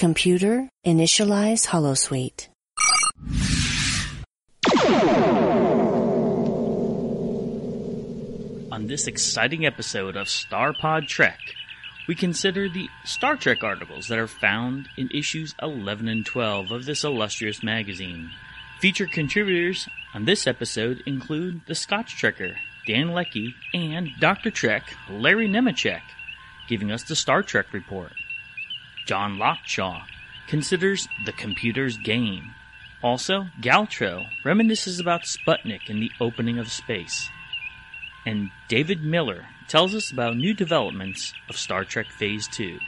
Computer, initialize holosuite. On this exciting episode of StarPod Trek, we consider the Star Trek articles that are found in issues 11 and 12 of this illustrious magazine. Featured contributors on this episode include the Scotch Trekker, Dan Leckie, and Dr. Trek, Larry Nemecek, giving us the Star Trek report. John Lotshaw considers the computer's game. Also, Galtro reminisces about Sputnik and the opening of space. And David Miller tells us about new developments of Star Trek Phase 2.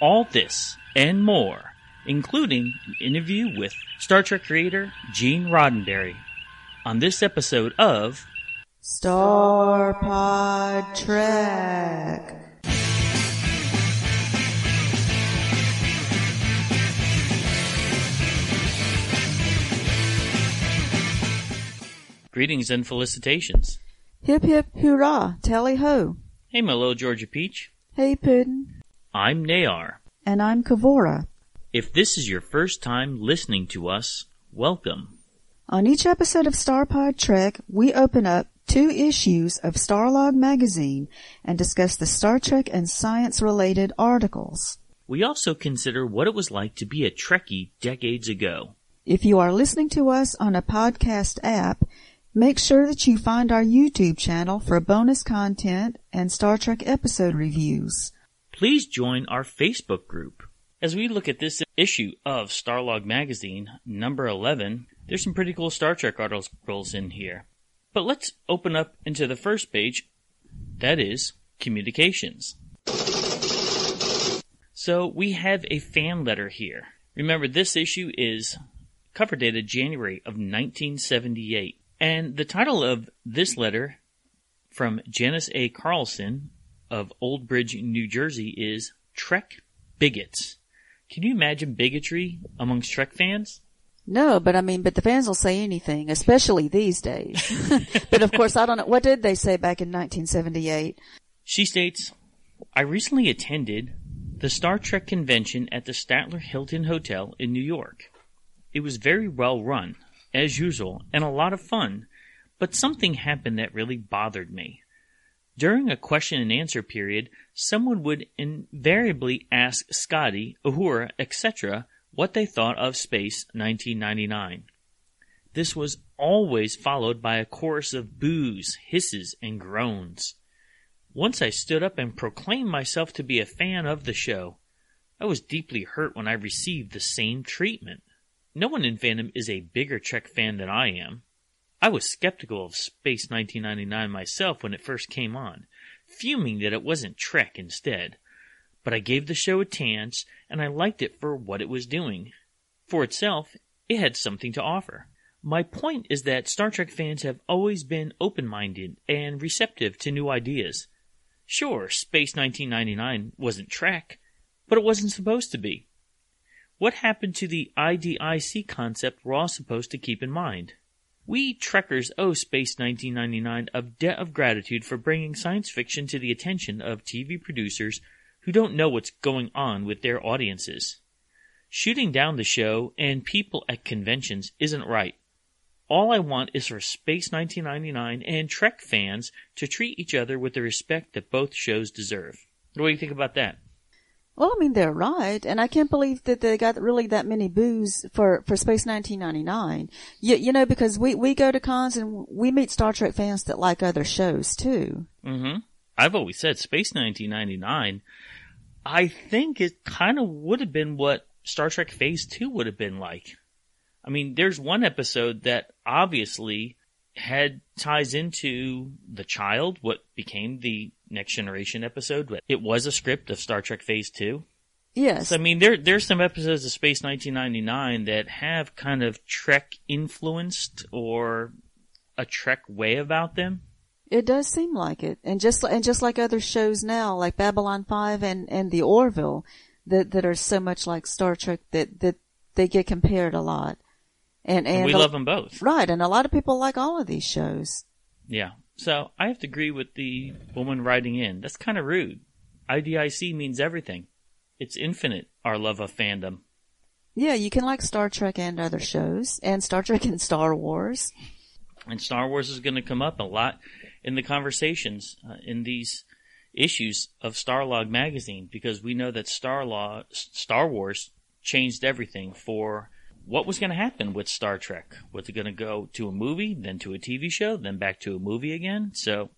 All this and more, including an interview with Star Trek creator Gene Roddenberry, on this episode of Starpod Trek. Greetings and felicitations. Hip hip hurrah, tally ho. Hey, my little Georgia Peach. Hey Puddin'. I'm Nayar. And I'm Kavora. If this is your first time listening to us, welcome. On each episode of Starpod Trek, we open up two issues of Starlog magazine and discuss the Star Trek and science related articles. We also consider what it was like to be a Trekkie decades ago. If you are listening to us on a podcast app, Make sure that you find our YouTube channel for bonus content and Star Trek episode reviews. Please join our Facebook group. As we look at this issue of Starlog Magazine, number 11, there's some pretty cool Star Trek articles in here. But let's open up into the first page, that is, communications. So we have a fan letter here. Remember, this issue is cover dated January of 1978. And the title of this letter from Janice A. Carlson of Old Bridge, New Jersey is Trek Bigots. Can you imagine bigotry amongst Trek fans? No, but I mean, but the fans will say anything, especially these days. but of course, I don't know. What did they say back in 1978? She states, I recently attended the Star Trek convention at the Statler Hilton Hotel in New York. It was very well run as usual, and a lot of fun, but something happened that really bothered me. During a question and answer period, someone would invariably ask Scotty, Uhura, etc., what they thought of Space 1999. This was always followed by a chorus of boos, hisses, and groans. Once I stood up and proclaimed myself to be a fan of the show. I was deeply hurt when I received the same treatment. No one in fandom is a bigger Trek fan than I am. I was skeptical of Space 1999 myself when it first came on, fuming that it wasn't Trek instead. But I gave the show a chance, and I liked it for what it was doing. For itself, it had something to offer. My point is that Star Trek fans have always been open minded and receptive to new ideas. Sure, Space 1999 wasn't Trek, but it wasn't supposed to be. What happened to the IDIC concept we're all supposed to keep in mind? We Trekkers owe Space 1999 a debt of gratitude for bringing science fiction to the attention of TV producers who don't know what's going on with their audiences. Shooting down the show and people at conventions isn't right. All I want is for Space 1999 and Trek fans to treat each other with the respect that both shows deserve. What do you think about that? Well, I mean, they're right. And I can't believe that they got really that many boos for, for Space 1999. You, you know, because we, we go to cons and we meet Star Trek fans that like other shows too. Mm-hmm. I've always said Space 1999, I think it kind of would have been what Star Trek Phase 2 would have been like. I mean, there's one episode that obviously had ties into the child, what became the Next Generation episode, but it was a script of Star Trek Phase Two. Yes. So, I mean, there there's some episodes of Space 1999 that have kind of Trek influenced or a Trek way about them. It does seem like it, and just and just like other shows now, like Babylon Five and and the Orville, that that are so much like Star Trek that that they get compared a lot. And, and, and we a, love them both. Right, and a lot of people like all of these shows. Yeah. So I have to agree with the woman writing in. That's kind of rude. IDIC means everything. it's infinite, our love of fandom. Yeah, you can like Star Trek and other shows, and Star Trek and Star Wars. And Star Wars is going to come up a lot in the conversations uh, in these issues of Starlog magazine because we know that Starlog, Star Wars changed everything for what was going to happen with Star Trek. Was it going to go to a movie, then to a TV show, then back to a movie again? So,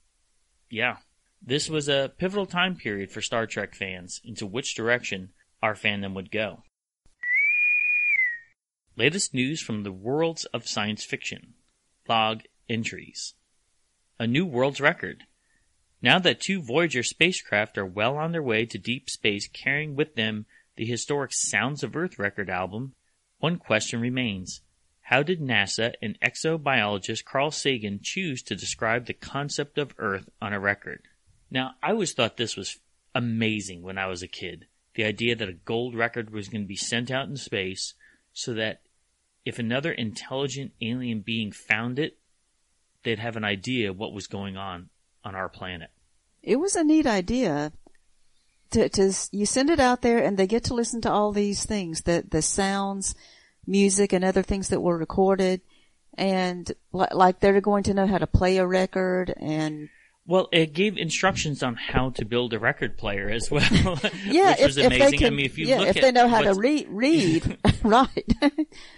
yeah, this was a pivotal time period for Star Trek fans into which direction our fandom would go. Latest news from the worlds of science fiction. Log entries. A new world's record. Now that two Voyager spacecraft are well on their way to deep space carrying with them the historic Sounds of Earth record album, one question remains. How did NASA and exobiologist Carl Sagan choose to describe the concept of Earth on a record? Now, I always thought this was amazing when I was a kid. The idea that a gold record was going to be sent out in space so that if another intelligent alien being found it, they'd have an idea what was going on on our planet. It was a neat idea. To, to you send it out there and they get to listen to all these things, the the sounds, music, and other things that were recorded, and like they're going to know how to play a record and well, it gave instructions on how to build a record player as well. yeah, which was if, amazing. If they can, I mean, if you yeah, look if at they know how to what's- read, read, right.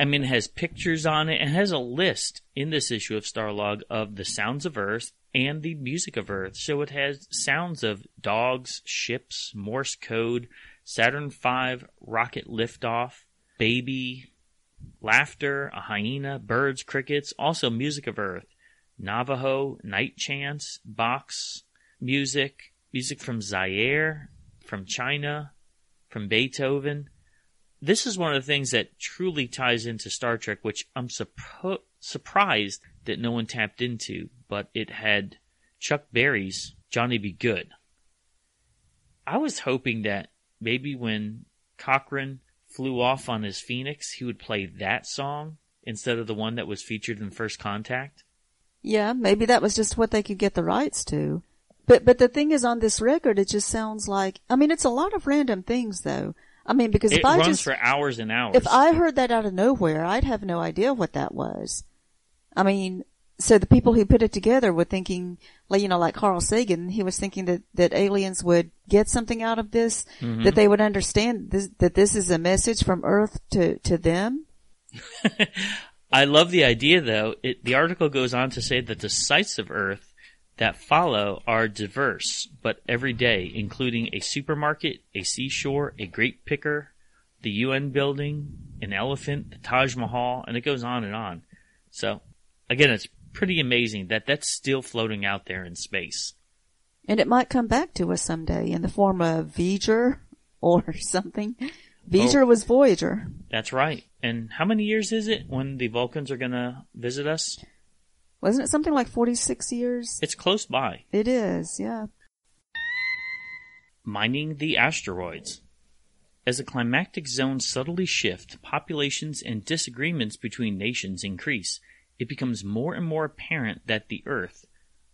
I mean, it has pictures on it. It has a list in this issue of Starlog of the sounds of Earth and the music of Earth. So it has sounds of dogs, ships, Morse code, Saturn V, rocket liftoff, baby, laughter, a hyena, birds, crickets, also music of Earth, Navajo, night chants, Bach music, music from Zaire, from China, from Beethoven this is one of the things that truly ties into Star Trek, which I'm surprised that no one tapped into, but it had Chuck Berry's Johnny B. Goode. I was hoping that maybe when Cochrane flew off on his Phoenix, he would play that song instead of the one that was featured in First Contact. Yeah, maybe that was just what they could get the rights to. But but the thing is, on this record, it just sounds like. I mean, it's a lot of random things, though. I mean, because It if I runs just for hours and hours. if I heard that out of nowhere, I'd have no idea what that was. I mean, so the people who put it together were thinking, like, you know, like Carl Sagan, he was thinking that, that aliens would get something out of this, Mm-hmm. that they would understand this, that this is a message from Earth to, to them. I love the idea, though. It, the article goes on to say that the sights of Earth that follow are diverse, but every day, including a supermarket, a seashore, a grape picker, the UN building, an elephant, the Taj Mahal, and it goes on and on. So, again, it's pretty amazing that that's still floating out there in space. And it might come back to us someday in the form of V'ger or something. V'ger was Voyager. That's right. And how many years is it when the Vulcans are going to visit us? Wasn't it something like 46 years? It's close by. It is, yeah. Mining the asteroids. As the climactic zones subtly shift, populations and disagreements between nations increase. It becomes more and more apparent that the Earth,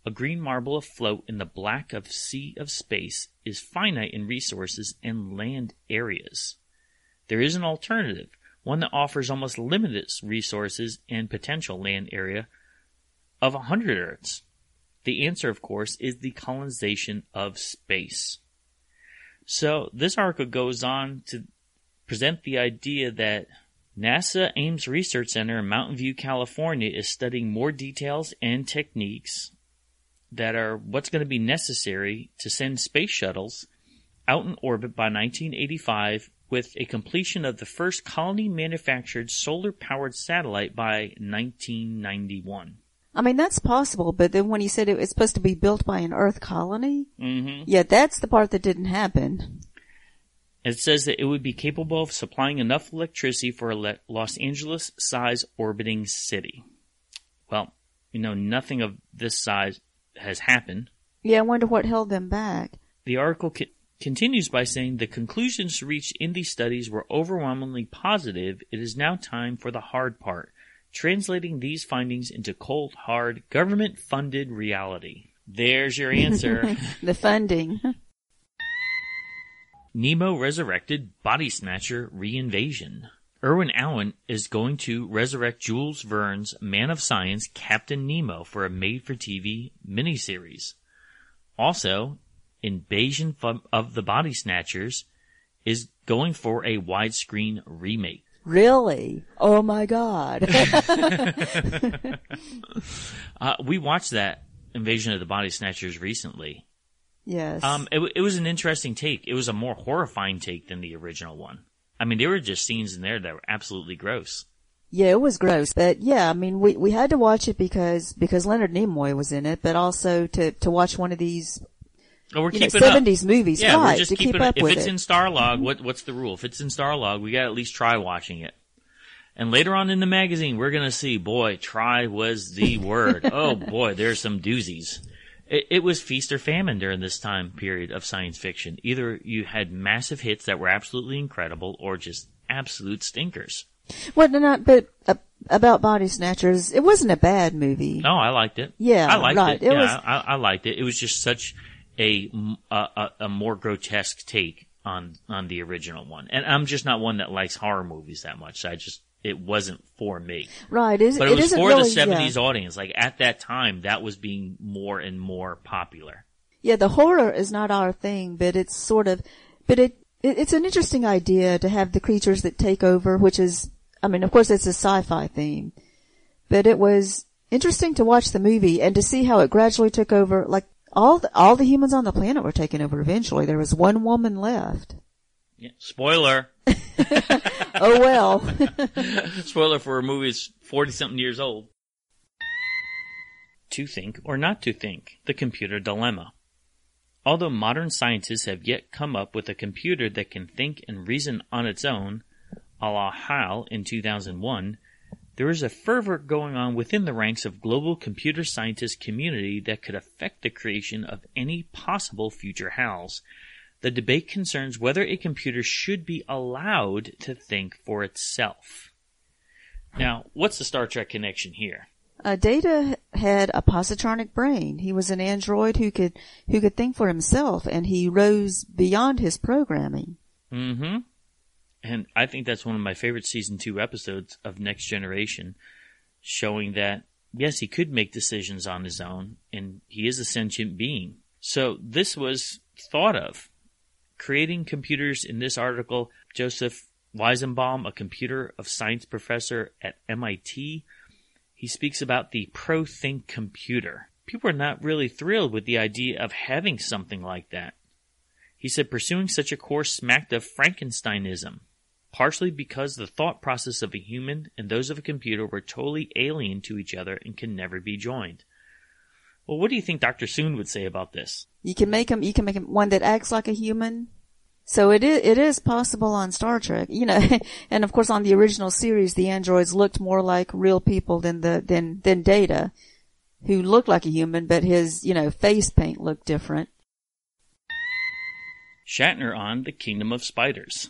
a green marble afloat in the black of sea of space, is finite in resources and land areas. There is an alternative, one that offers almost limitless resources and potential land area of 100 Earths. The answer, of course, is the colonization of space. So this article goes on to present the idea that NASA Ames Research Center in Mountain View, California is studying more details and techniques that are what's going to be necessary to send space shuttles out in orbit by 1985 with a completion of the first colony manufactured solar powered satellite by 1991. I mean, that's possible, but then when he said it was supposed to be built by an Earth colony, Mm-hmm. yeah, that's the part that didn't happen. It says that it would be capable of supplying enough electricity for a Los Angeles size orbiting city. Well, you know, nothing of this size has happened. Yeah, I wonder what held them back. The article continues by saying the conclusions reached in these studies were overwhelmingly positive. It is now time for the hard part, translating these findings into cold, hard, government funded reality. There's your answer. The funding. Nemo Resurrected Body Snatcher Reinvasion. Irwin Allen is going to resurrect Jules Verne's Man of Science Captain Nemo for a made-for-TV miniseries. Also, Invasion of the Body Snatchers is going for a widescreen remake. Really? Oh my god. uh, we watched that Invasion of the Body Snatchers recently. Yes. Um, it, it was an interesting take. It was a more horrifying take than the original one. I mean, there were just scenes in there that were absolutely gross. Yeah, it was gross, but yeah, I mean, we we had to watch it because because Leonard Nimoy was in it, but also to to watch one of these Oh, we're you know, 70s up. movies, Yeah, right, we're just to keep up If with it's it. in Starlog, what what's the rule? If it's in Starlog, we got to at least try watching it. And later on in the magazine, we're gonna see, boy, try was the word. oh boy, there's some doozies. It, it was feast or famine during this time period of science fiction. Either you had massive hits that were absolutely incredible, or just absolute stinkers. Well, not, but uh, about Body Snatchers, it wasn't a bad movie. No, I liked it. Yeah, I liked right. it. It yeah, was- I, I liked it. It was just such a, a a more grotesque take on on the original one, and I'm just not one that likes horror movies that much. So I just it wasn't for me. Right, it, But it, was isn't for really, the 70s yeah. audience. Like at that time, that was being more and more popular. Yeah, the horror is not our thing, but it's sort of, but it, it it's an interesting idea to have the creatures that take over, which is, I mean, of course it's a sci-fi theme, but it was interesting to watch the movie and to see how it gradually took over. Like all the, all the humans on the planet were taken over eventually. There was one woman left. Yeah. Spoiler. Oh well. Spoiler for a movie that's 40 something years old. To think or not to think, the computer dilemma. Although modern scientists have yet come up with a computer that can think and reason on its own, a la HAL in 2001, there is a fervor going on within the ranks of global computer scientist community that could affect the creation of any possible future HALs. The debate concerns whether a computer should be allowed to think for itself. Now, what's the Star Trek connection here? Uh, Data had a positronic brain. He was an android who could who could think for himself, and he rose beyond his programming. Mm-hmm. And I think that's one of my favorite season two episodes of Next Generation, showing that yes, he could make decisions on his own, and he is a sentient being. So this was thought of. Creating computers in this article, Joseph Weizenbaum, a computer of science professor at MIT, he speaks about the ProThink computer. People are not really thrilled with the idea of having something like that. He said pursuing such a course smacked of Frankensteinism, partially because the thought process of a human and those of a computer were totally alien to each other and can never be joined. Well, what do you think Dr. Soong would say about this? You can make him. You can make him one that acts like a human. So it is. It is possible on Star Trek, you know, and of course on the original series, the androids looked more like real people than the than than Data, who looked like a human, but his you know face paint looked different. Shatner on The Kingdom of Spiders.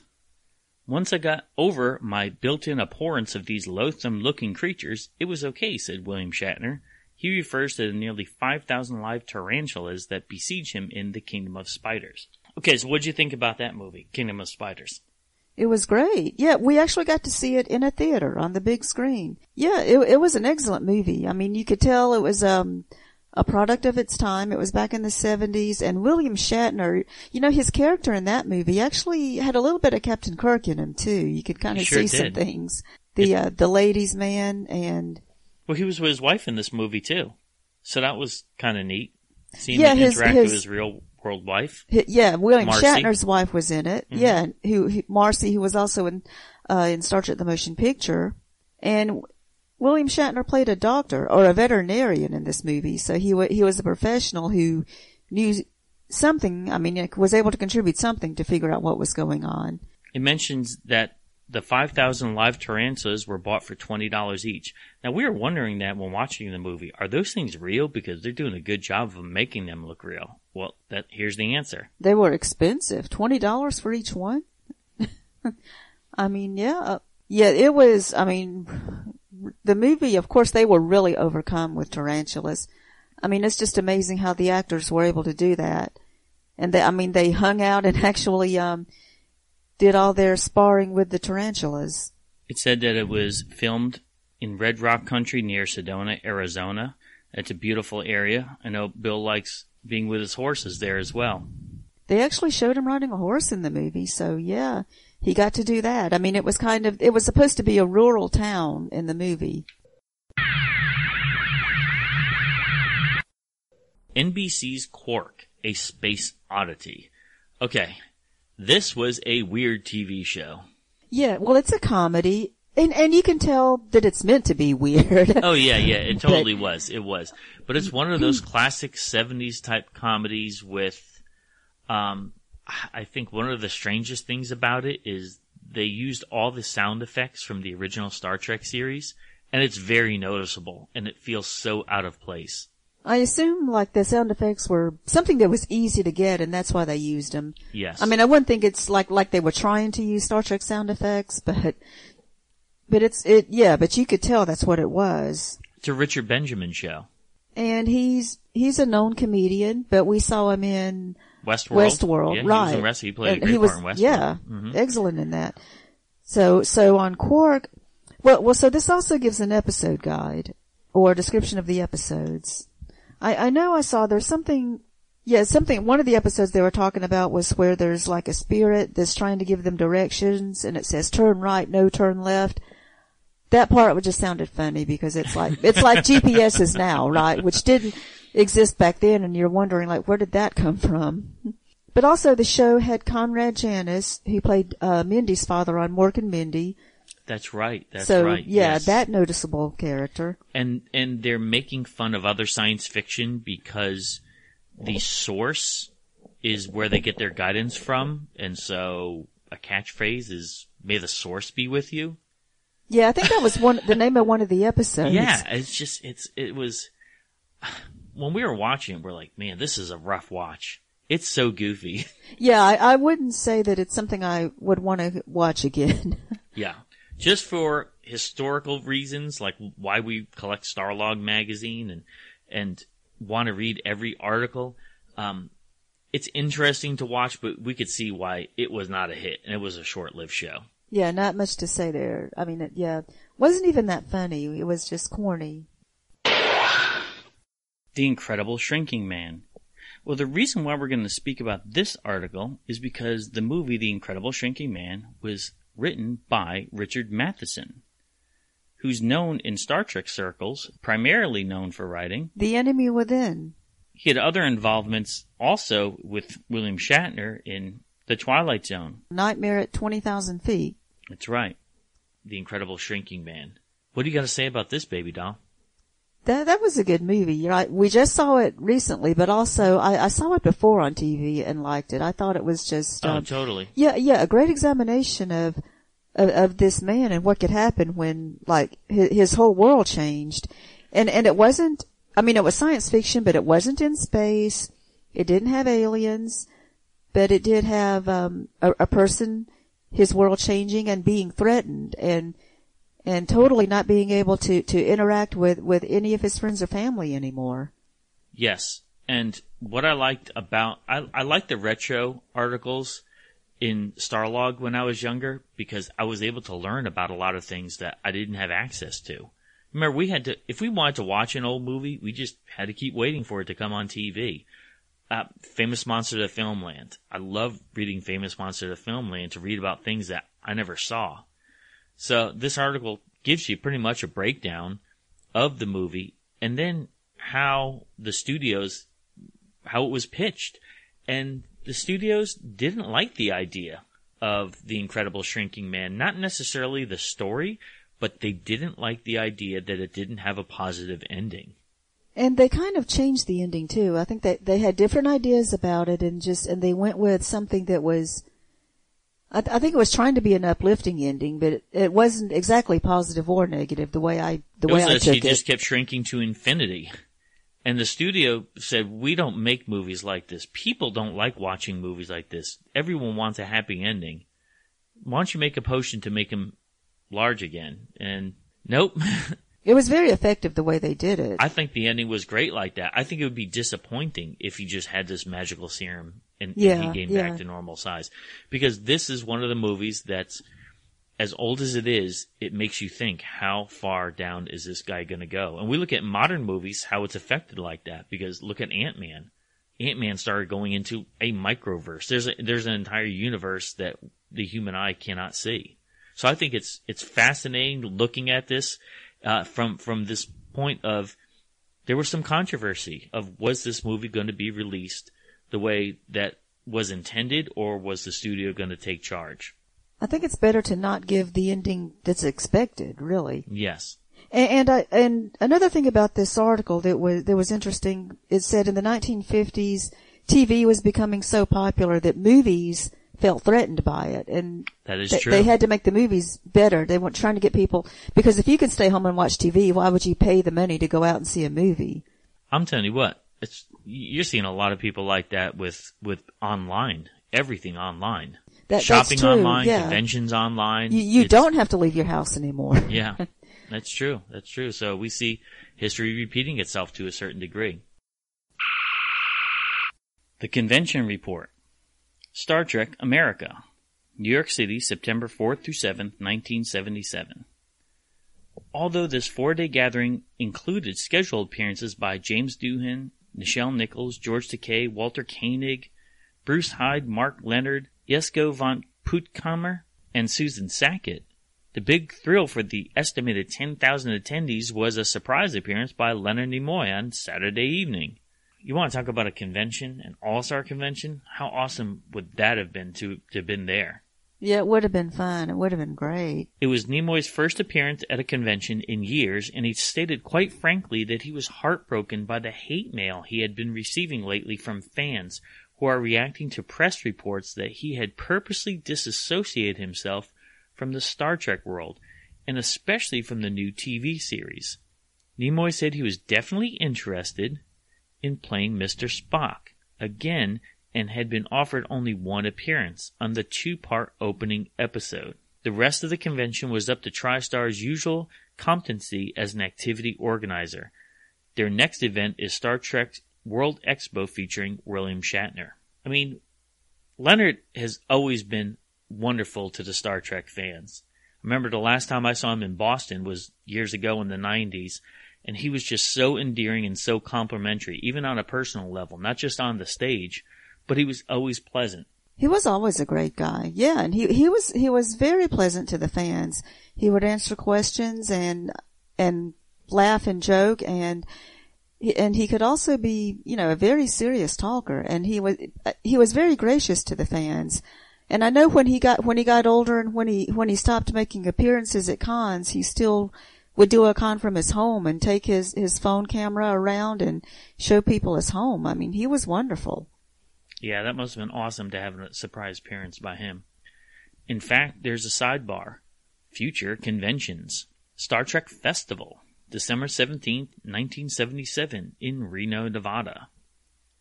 Once I got over my built in abhorrence of these loathsome looking creatures, it was okay, said William Shatner. He refers to the nearly 5,000 live tarantulas that besiege him in The Kingdom of Spiders. Okay, so what'd you think about that movie, Kingdom of Spiders? It was great. Yeah, we actually got to see it in a theater on the big screen. Yeah, it, it was an excellent movie. I mean, you could tell it was um a product of its time. It was back in the 70s and William Shatner, you know, his character in that movie actually had a little bit of Captain Kirk in him too. You could kind of sure see some things. The uh, the ladies man and Well, he was with his wife in this movie too. So that was kind of neat. Seeing Yeah, him his- interact his- with his real world wife. Hi- Yeah, William Marcy. Mm-hmm. Shatner's wife was in it. Yeah, who, who Marcy, who was also in uh, in Star Trek: The Motion Picture, and William Shatner played a doctor or a veterinarian in this movie. So he wa he was a professional who knew something. I mean, was able to contribute something to figure out what was going on. It mentions that the 5,000 live tarantulas were bought for $20 each. Now, we were wondering that when watching the movie. Are those things real? Because they're doing a good job of making them look real. Well, that here's the answer. They were expensive, twenty dollars for each one. I mean, yeah, uh, yeah, it was. I mean, the movie. Of course, they were really overcome with tarantulas. I mean, it's just amazing how the actors were able to do that. and they, I mean, they hung out and actually um, did all their sparring with the tarantulas. It said that it was filmed in Red Rock Country near Sedona, Arizona. It's a beautiful area. I know Bill likes being with his horses there as well. They actually showed him riding a horse in the movie, so yeah, he got to do that. I mean, it was kind of, it was supposed to be a rural town in the movie. NBC's Quark, a space oddity. Okay, this was a weird TV show. Yeah, well, it's a comedy. And, and you can tell that it's meant to be weird. Oh yeah, yeah, it totally was. It was. But it's one of those classic 70s type comedies with, um, I think one of the strangest things about it is they used all the sound effects from the original Star Trek series, and it's very noticeable, and it feels so out of place. I assume like the sound effects were something that was easy to get and that's why they used them. Yes. I mean, I wouldn't think it's like, like they were trying to use Star Trek sound effects, but, but it's, it, yeah, but you could tell that's what it was. It's a Richard Benjamin show. And he's, he's a known comedian, but we saw him in Westworld. Westworld, yeah, He, right. was in he played he was, part in Westworld. Yeah, Mhm. excellent in that. So, so on Quark, well, well, so this also gives an episode guide or a description of the episodes. I, I know I saw there's something, yeah, something, one of the episodes they were talking about was where there's like a spirit that's trying to give them directions and it says turn right, no turn left. That part would just sounded funny because it's like, it's like GPS is now, right? Which didn't exist back then and you're wondering like, where did that come from? But also the show had Conrad Janis, who played, uh, Mindy's father on Mork and Mindy. That's right. That's so right. yeah, yes. that noticeable character. and and they're making fun of other science fiction because the source is where they get their guidance from, and so a catchphrase is "May the source be with you." Yeah, I think that was one, the name of one of the episodes. Yeah, it's just it's it was when we were watching, it, we're like, man, this is a rough watch. It's so goofy. Yeah, I, I wouldn't say that it's something I would want to watch again. yeah, just for historical reasons, like why we collect Starlog magazine and and want to read every article. Um, it's interesting to watch, but we could see why it was not a hit, and it was a short-lived show. yeah, not much to say there. I mean, it, yeah, wasn't even that funny. It was just corny. The Incredible Shrinking Man. Well, the reason why we're going to speak about this article is because the movie The Incredible Shrinking Man was written by Richard Matheson, who's known in Star Trek circles, primarily known for writing. The Enemy Within. He had other involvements also with William Shatner in The Twilight Zone. Nightmare at 20,000 feet. That's right. The Incredible Shrinking Man. What do you got to say about this, baby doll? That that was a good movie. You're right. We just saw it recently, but also I, I saw it before on TV and liked it. I thought it was just Oh, um, totally. yeah, yeah, a great examination of, of of this man and what could happen when like his, his whole world changed, and and it wasn't. I mean, it was science fiction, but it wasn't in space. It didn't have aliens, but it did have um, a, a person, his world changing and being threatened, and and totally not being able to to interact with with any of his friends or family anymore. Yes. And what I liked about, I, I liked the retro articles in Starlog when I was younger because I was able to learn about a lot of things that I didn't have access to. Remember, we had to, if we wanted to watch an old movie, we just had to keep waiting for it to come on TV. Uh, Famous Monster to Filmland. I love reading Famous Monster to Filmland to read about things that I never saw. So this article gives you pretty much a breakdown of the movie and then how the studios, how it was pitched. And the studios didn't like the idea of the incredible shrinking man. Not necessarily the story, but they didn't like the idea that it didn't have a positive ending. And they kind of changed the ending too. I think that they had different ideas about it and just, and they went with something that was, I, th- I think it was trying to be an uplifting ending, but it, it wasn't exactly positive or negative the way I, the It way I took it. just kept shrinking to infinity. And the studio said, we don't make movies like this. People don't like watching movies like this. Everyone wants a happy ending. Why don't you make a potion to make him large again? And nope. It was very effective the way they did it. I think the ending was great like that. I think it would be disappointing if he just had this magical serum and, and he came yeah. back to normal size. Because this is one of the movies that's as old as it is, it makes you think how far down is this guy going to go? And we look at modern movies, how it's affected like that. Because look at Ant Man. Ant Man started going into a microverse. There's a, there's an entire universe that the human eye cannot see. So I think it's it's fascinating looking at this uh, from from this point of there was some controversy of was this movie going to be released the way that was intended, or was the studio going to take charge? I think it's better to not give the ending that's expected, really. Yes. And, and I, and another thing about this article that was that was interesting, it said in the 1950s, TV was becoming so popular that movies felt threatened by it, and That is they, true. they had to make the movies better. They weren't trying to get people because if you can stay home and watch TV, why would you pay the money to go out and see a movie? I'm telling you what, it's you're seeing a lot of people like that with with online, everything online, That, shopping that's true. online, yeah. conventions online. You, you don't have to leave your house anymore. Yeah, that's true. That's true. So we see history repeating itself to a certain degree. The Convention Report. Star Trek America. New York City, September 4th through 7th, 1977. Although this four-day gathering included scheduled appearances by James Doohan, Nichelle Nichols, George Takei, Walter Koenig, Bruce Hyde, Mark Lenard, Jesko von Puttkamer, and Susan Sackett, the big thrill for the estimated 10,000 attendees was a surprise appearance by Leonard Nimoy on Saturday evening. You want to talk about a convention, an all-star convention? How awesome would that have been to, to have been there? Yeah, it would have been fun. It would have been great. It was Nimoy's first appearance at a convention in years, and he stated quite frankly that he was heartbroken by the hate mail he had been receiving lately from fans who are reacting to press reports that he had purposely disassociated himself from the Star Trek world, and especially from the new TV series. Nimoy said he was definitely interested in playing Mr. Spock again and had been offered only one appearance on the two part opening episode. The rest of the convention was up to TriStar's usual competency as an activity organizer. Their next event is Star Trek World Expo featuring William Shatner. I mean, Leonard has always been wonderful to the Star Trek fans. I remember the last time I saw him in Boston was years ago in the 90s, and he was just so endearing and so complimentary, even on a personal level, not just on the stage, but he was always pleasant. He was always a great guy. Yeah, and he he was he was very pleasant to the fans. He would answer questions and and laugh and joke and and he could also be, you know, a very serious talker and he was he was very gracious to the fans. And I know when he got when he got older and when he when he stopped making appearances at cons, he still would do a con from his home and take his his phone camera around and show people his home. I mean, he was wonderful. Yeah, that must have been awesome to have a surprise appearance by him. In fact, there's a sidebar. Future conventions. Star Trek Festival, December 17th, 1977 in Reno, Nevada.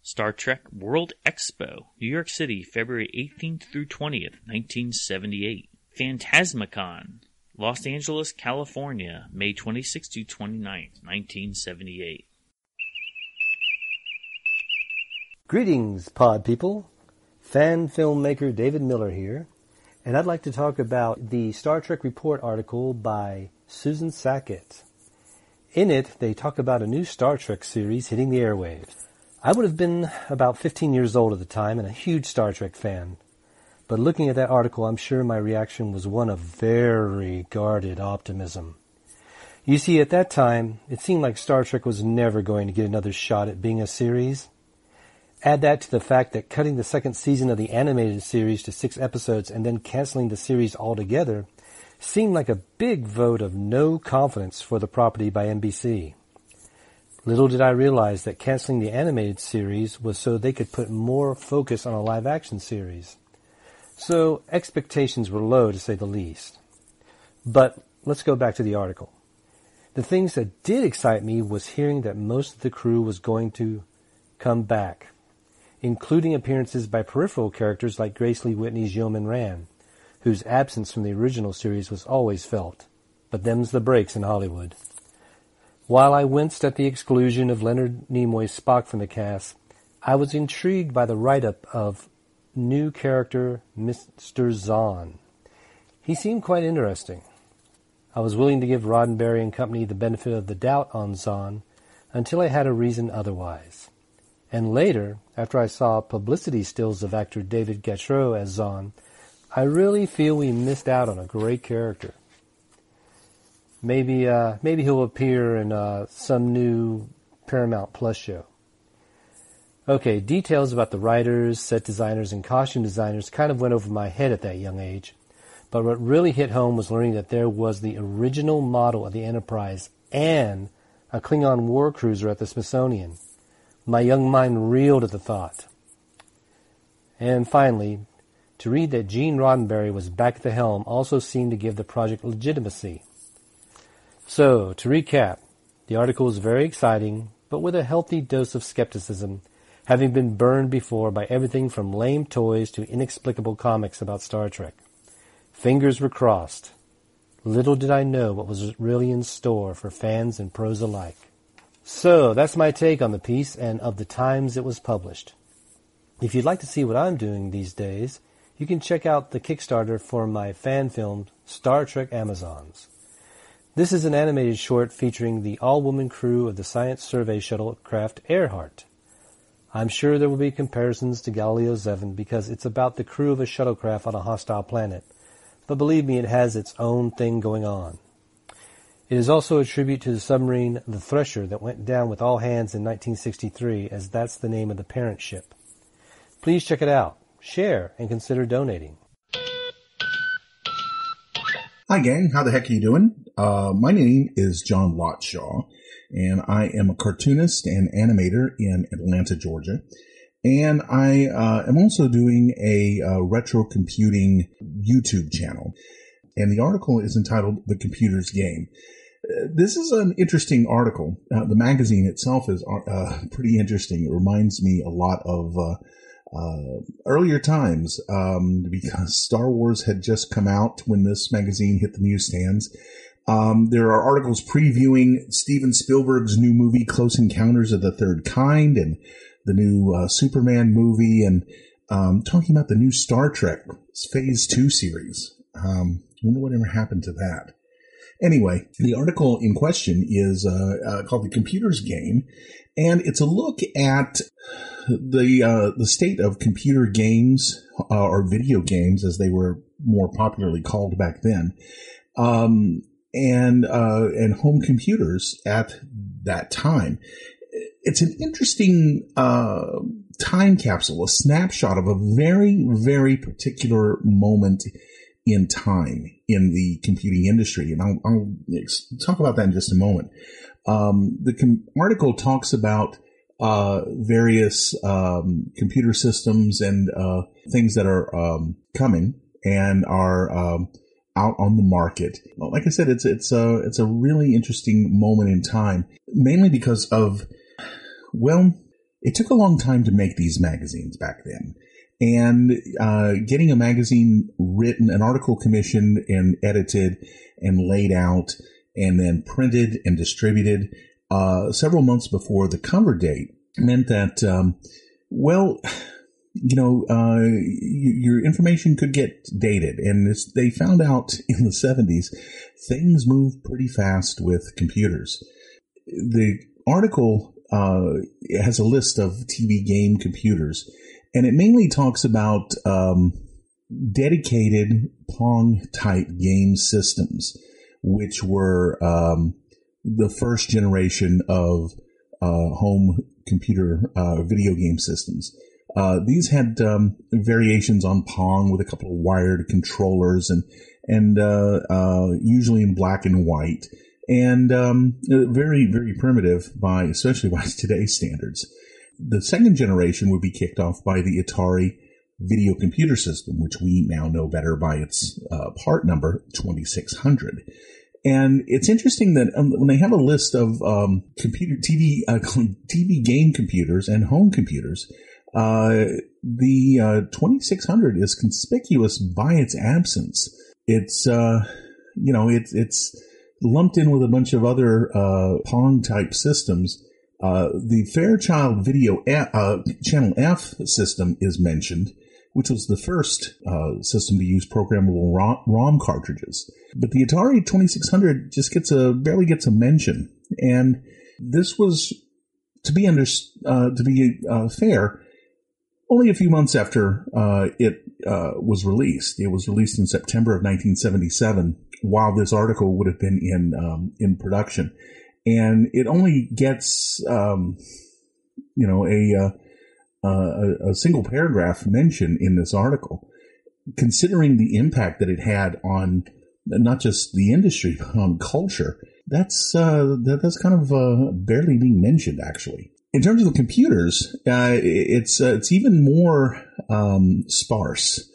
Star Trek World Expo, New York City, February 18th through 20th, 1978. Phantasmicon, Los Angeles, California, May 26th to 29th, 1978. Greetings, pod people. Fan filmmaker David Miller here, and I'd like to talk about the Star Trek Report article by Susan Sackett. In it, they talk about a new Star Trek series hitting the airwaves. I would have been about 15 years old at the time and a huge Star Trek fan. But looking at that article, I'm sure my reaction was one of very guarded optimism. You see, at that time, it seemed like Star Trek was never going to get another shot at being a series. Add that to the fact that cutting the second season of the animated series to six episodes and then canceling the series altogether seemed like a big vote of no confidence for the property by NBC. Little did I realize that canceling the animated series was so they could put more focus on a live action series. So expectations were low to say the least. But let's go back to the article. The things that did excite me was hearing that most of the crew was going to come back, including appearances by peripheral characters like Grace Lee Whitney's Yeoman Rand, whose absence from the original series was always felt. But them's the breaks in Hollywood. While I winced at the exclusion of Leonard Nimoy's Spock from the cast, I was intrigued by the write-up of new character Mr. Xon. He seemed quite interesting. I was willing to give Roddenberry and company the benefit of the doubt on Xon until I had a reason otherwise. And later, after I saw publicity stills of actor David Gautreaux as Xon, I really feel we missed out on a great character. Maybe, uh, maybe he'll appear in uh, some new Paramount Plus show. Okay, details about the writers, set designers, and costume designers kind of went over my head at that young age. But what really hit home was learning that there was the original model of the Enterprise and a Klingon war cruiser at the Smithsonian. My young mind reeled at the thought. And finally, to read that Gene Roddenberry was back at the helm also seemed to give the project legitimacy. So, to recap, the article was very exciting, but with a healthy dose of skepticism having been burned before by everything from lame toys to inexplicable comics about Star Trek. Fingers were crossed. Little did I know what was really in store for fans and pros alike. So, that's my take on the piece and of the times it was published. If you'd like to see what I'm doing these days, you can check out the Kickstarter for my fan film, Star Trek Amazons. This is an animated short featuring the all-woman crew of the Science Survey Shuttle craft Earhart. I'm sure there will be comparisons to Galileo 7 because it's about the crew of a shuttlecraft on a hostile planet. But believe me, it has its own thing going on. It is also a tribute to the submarine The Thresher that went down with all hands in 1963 as that's the name of the parent ship. Please check it out, share, and consider donating. Hi gang, how the heck are you doing? Uh, my name is John Lotshaw and I am a cartoonist and animator in Atlanta, Georgia. And I uh, am also doing a uh, retro computing YouTube channel. And the article is entitled The Computer's Game. Uh, this is an interesting article. Uh, the magazine itself is uh, pretty interesting. It reminds me a lot of earlier times um, because Star Wars had just come out when this magazine hit the newsstands. Um, there are articles previewing Steven Spielberg's new movie, Close Encounters of the Third Kind, and the new uh, Superman movie, and um, talking about the new Star Trek Phase 2 series. Um, I wonder whatever happened to that. Anyway, the article in question is uh, uh, called "The Computer's Game," and it's a look at the uh, the state of computer games uh, or video games, as they were more popularly called back then. Um, and uh, and home computers at that time. It's an interesting uh, time capsule, a snapshot of a very very particular moment in time in the computing industry, and I'll, I'll talk about that in just a moment. Um, the com- article talks about uh, various um, computer systems and uh, things that are um, coming and are um, out on the market. Like I said, it's it's a it's a really interesting moment in time, mainly because of well, it took a long time to make these magazines back then. And uh, getting a magazine written, an article commissioned and edited and laid out, and then printed and distributed uh, several months before the cover date meant that, um, well, you know, uh, your information could get dated. And they found out in the 70s, things move pretty fast with computers. The article uh, has a list of TV game computers, and it mainly talks about um, dedicated Pong type game systems, which were um, the first generation of uh, home computer uh, video game systems. Uh, these had um, variations on Pong with a couple of wired controllers and and uh, uh, usually in black and white and um, very very primitive by especially by today's standards. The second generation would be kicked off by the Atari video computer system, which we now know better by its uh, part number 2600. And it's interesting that um, when they have a list of um, computer TV uh, TV game computers and home computers, uh, the uh, 2600 is conspicuous by its absence. It's, uh, you know, it's, it's lumped in with a bunch of other uh, Pong type systems. Uh, the Fairchild Video uh, Channel F system is mentioned, which was the first uh, system to use programmable ROM, ROM, cartridges. But the Atari 2600 just gets a barely gets a mention, and this was to be under uh, to be uh, fair. Only a few months after it was released, it was released in September of 1977. While this article would have been in um, in production, and it only gets um, you know a, uh, a, a single paragraph mention in this article, considering the impact that it had on not just the industry but on culture. That's uh, that, that's kind of uh, barely being mentioned actually. In terms of the computers, uh, it's uh, it's even more um, sparse.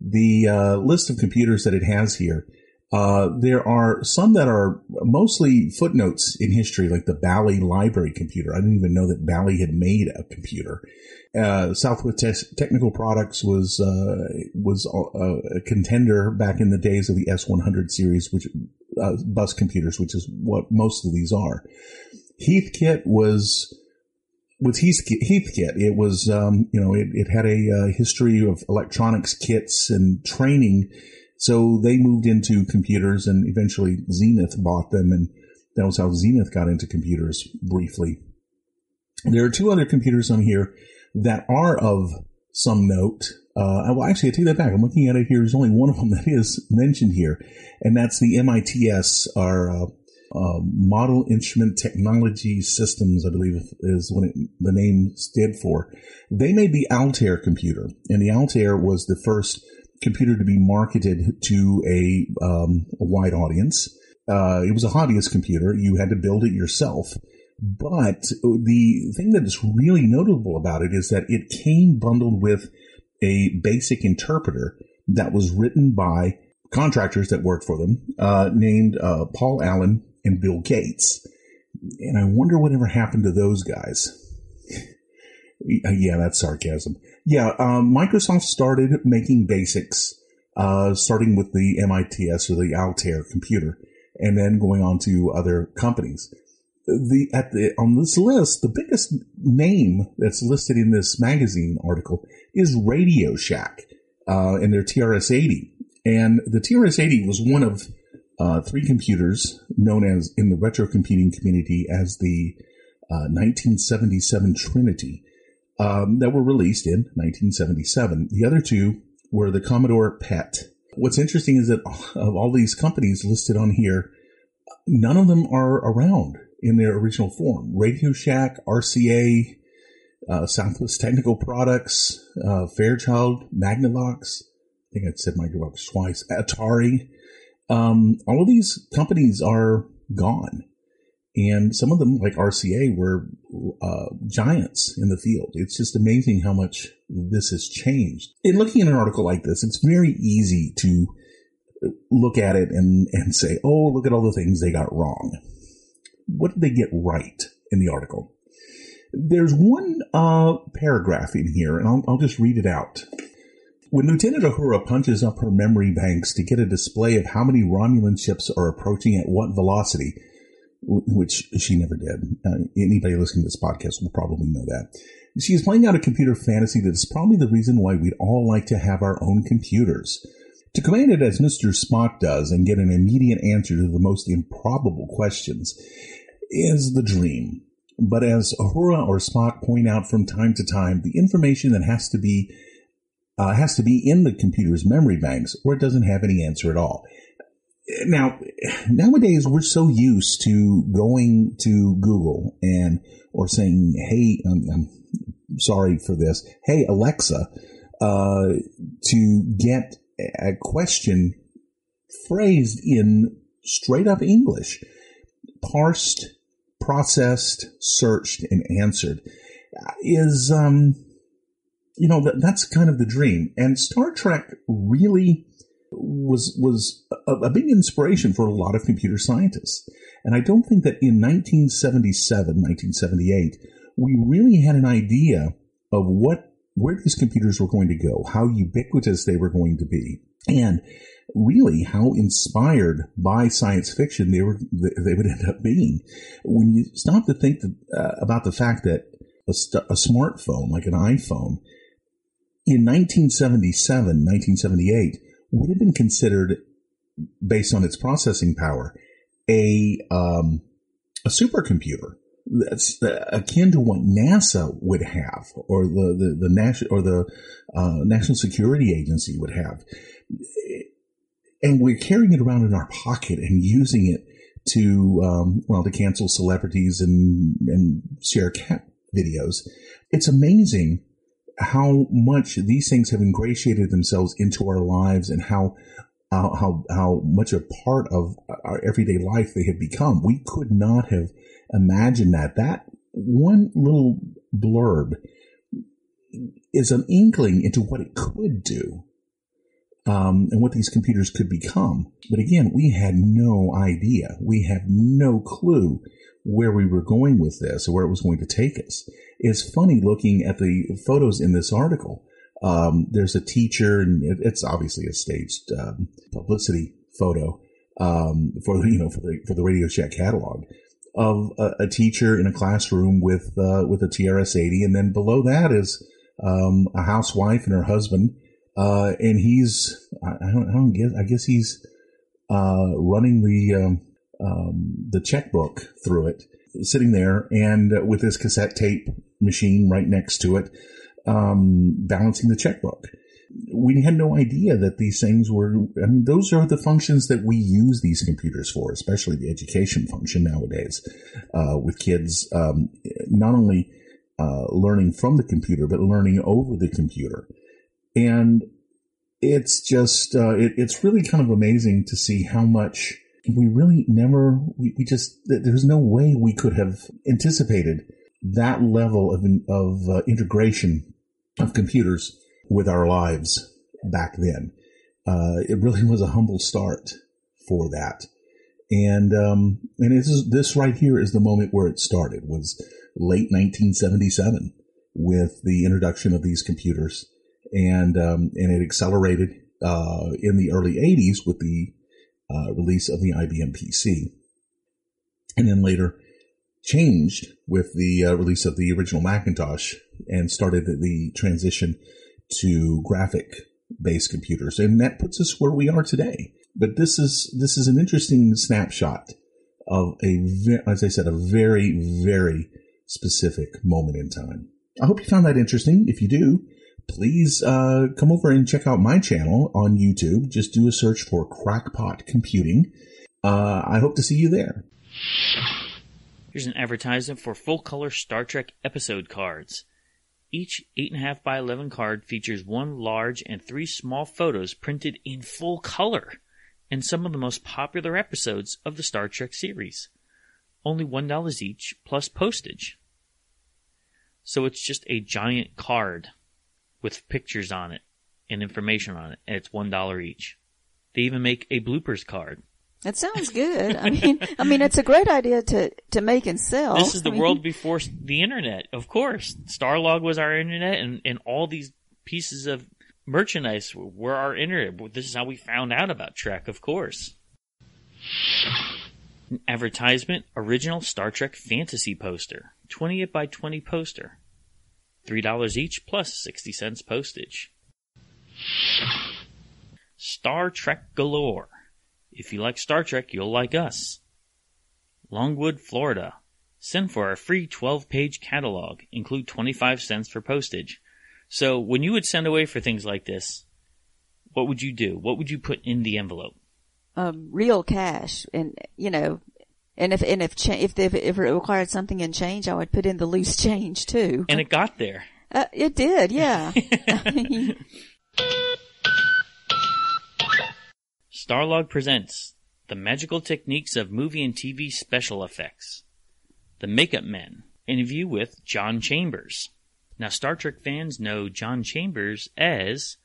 The uh, list of computers that it has here uh, there are some that are mostly footnotes in history, like the Bally Library computer. I didn't even know that Bally had made a computer. Uh, Southwest Te- Technical Products was uh, was a, a, contender back in the days of the S100 series, which bus computers, which is what most of these are. Heathkit was with Heathkit, it was um, you know it, it had a uh, history of electronics kits and training so they moved into computers and eventually Zenith bought them and that was how Zenith got into computers briefly. There are two other computers on here that are of some note. Uh, well, actually, I take that back. I'm looking at it here. There's only one of them that is mentioned here, and that's the MITS, our uh, Model Instrument Technology Systems, I believe is what it, the name stood for. They made the Altair computer, and the Altair was the first computer to be marketed to a, um, a wide audience. Uh, it was a hobbyist computer. You had to build it yourself. But the thing that is really notable about it is that it came bundled with a basic interpreter that was written by contractors that worked for them, uh, named uh, Paul Allen and Bill Gates. And I wonder whatever happened to those guys. yeah, that's sarcasm. Yeah, um, Microsoft started making basics, uh, starting with the MITS or the Altair computer, and then going on to other companies. The at the on this list, the biggest name that's listed in this magazine article is Radio Shack, uh, and their TRS-80, and the TRS-80 was one of uh, three computers known as in the retro computing community as the 1977 uh, Trinity um, that were released in 1977. The other two were the Commodore PET. What's interesting is that of all these companies listed on here, none of them are around in their original form. Radio Shack, RCA, uh, Southwest Technical Products, uh, Fairchild, Magnavox. I think I said Magnavox twice. Atari. Um, all of these companies are gone and some of them, like RCA, were uh, giants in the field. It's just amazing how much this has changed. In looking at an article like this, it's very easy to look at it and, and say, oh, look at all the things they got wrong. What did they get right in the article? There's one uh, paragraph in here, and I'll, I'll just read it out. When Lieutenant Uhura punches up her memory banks to get a display of how many Romulan ships are approaching at what velocity, which she never did. Uh, anybody listening to this podcast will probably know that. She is playing out a computer fantasy that is probably the reason why we'd all like to have our own computers. To command it as Mr. Spock does and get an immediate answer to the most improbable questions is the dream. But as Uhura or Spock point out from time to time, the information that has to be uh, has to be in the computer's memory banks, or it doesn't have any answer at all now nowadays we're so used to going to Google and or saying, "Hey, I'm, I'm sorry for this. Hey Alexa," uh, to get a question phrased in straight up English, parsed, processed, searched, and answered is um, you know that, that's kind of the dream. And Star Trek really was was a, a, big inspiration for a lot of computer scientists. And I don't think that in 1977, 1978, we really had an idea of what where these computers were going to go, how ubiquitous they were going to be, and really how inspired by science fiction they were they would end up being. When you stop to think that, uh, about the fact that a, st- a smartphone like an iPhone in 1977, 1978 would have been considered, based on its processing power, a um, a supercomputer that's akin to what NASA would have, or the the, the national or the uh, National Security Agency would have, and we're carrying it around in our pocket and using it to um, well to cancel celebrities and and share cat videos. It's amazing how much these things have ingratiated themselves into our lives and how how, how, much a part of our everyday life they have become. We could not have imagined that. That one little blurb is an inkling into what it could do. Um, and what these computers could become. But again, we had no idea. We had no clue where we were going with this or where it was going to take us. It's funny looking at the photos in this article. Um, there's a teacher, and it, it's obviously a staged um, publicity photo um, for you know for the for the Radio Shack catalog of a, a teacher in a classroom with uh, with a TRS-80, and then below that is um, a housewife and her husband, uh, and he's I, I, don't, I don't guess I guess he's uh, running the um, um, the checkbook through it, sitting there, and with this cassette tape machine right next to it um, balancing the checkbook. We had no idea that these things were, I mean, those are the functions that we use these computers for, especially the education function nowadays, uh, with kids, um, not only, uh, learning from the computer, but learning over the computer. And it's just, uh, it, it's really kind of amazing to see how much we really never, we, we just, there's no way we could have anticipated that level of, of uh, integration of computers with our lives back then. Uh, it really was a humble start for that. And, um, and this is, this right here is the moment where it started was late 1977 with the introduction of these computers. And, um, and it accelerated, uh, in the early 80s with the, uh, release of the IBM PC. And then later changed with the uh, release of the original Macintosh and started the transition to graphic based computers. And that puts us where we are today. But this is, this is an interesting snapshot of a, as I said, a very, very specific moment in time. I hope you found that interesting. If you do, please uh, come over and check out my channel on YouTube. Just do a search for Crackpot Computing. Uh, I hope to see you there. Here's an advertisement for full color Star Trek episode cards. Each 8.5 by 11 card features one large and three small photos printed in full color and some of the most popular episodes of the Star Trek series. Only $1 each plus postage. So it's just a giant card with pictures on it and information on it, and it's $1 each. They even make a bloopers card That sounds good. I mean, I mean, it's a great idea to, to make and sell. This is the I mean, world before the internet, of course. Starlog was our internet and, and all these pieces of merchandise were our internet. This is how we found out about Trek, of course. An advertisement, original Star Trek fantasy poster. 28 by 20 poster. $3 each plus 60 cents postage. Star Trek galore. If you like Star Trek, you'll like us. Longwood, Florida. Send for our free 12 page catalog. Include 25 cents for postage. So when you would send away for things like this, what would you do? What would you put in the envelope? Um, real cash, and you know, and if and if cha- if, if if it required something in change, I would put in the loose change too. And it got there. Uh, it did, yeah. Starlog presents The Magical Techniques of Movie and TV Special Effects. The Makeup Men. Interview with John Chambers. Now, Star Trek fans know John Chambers as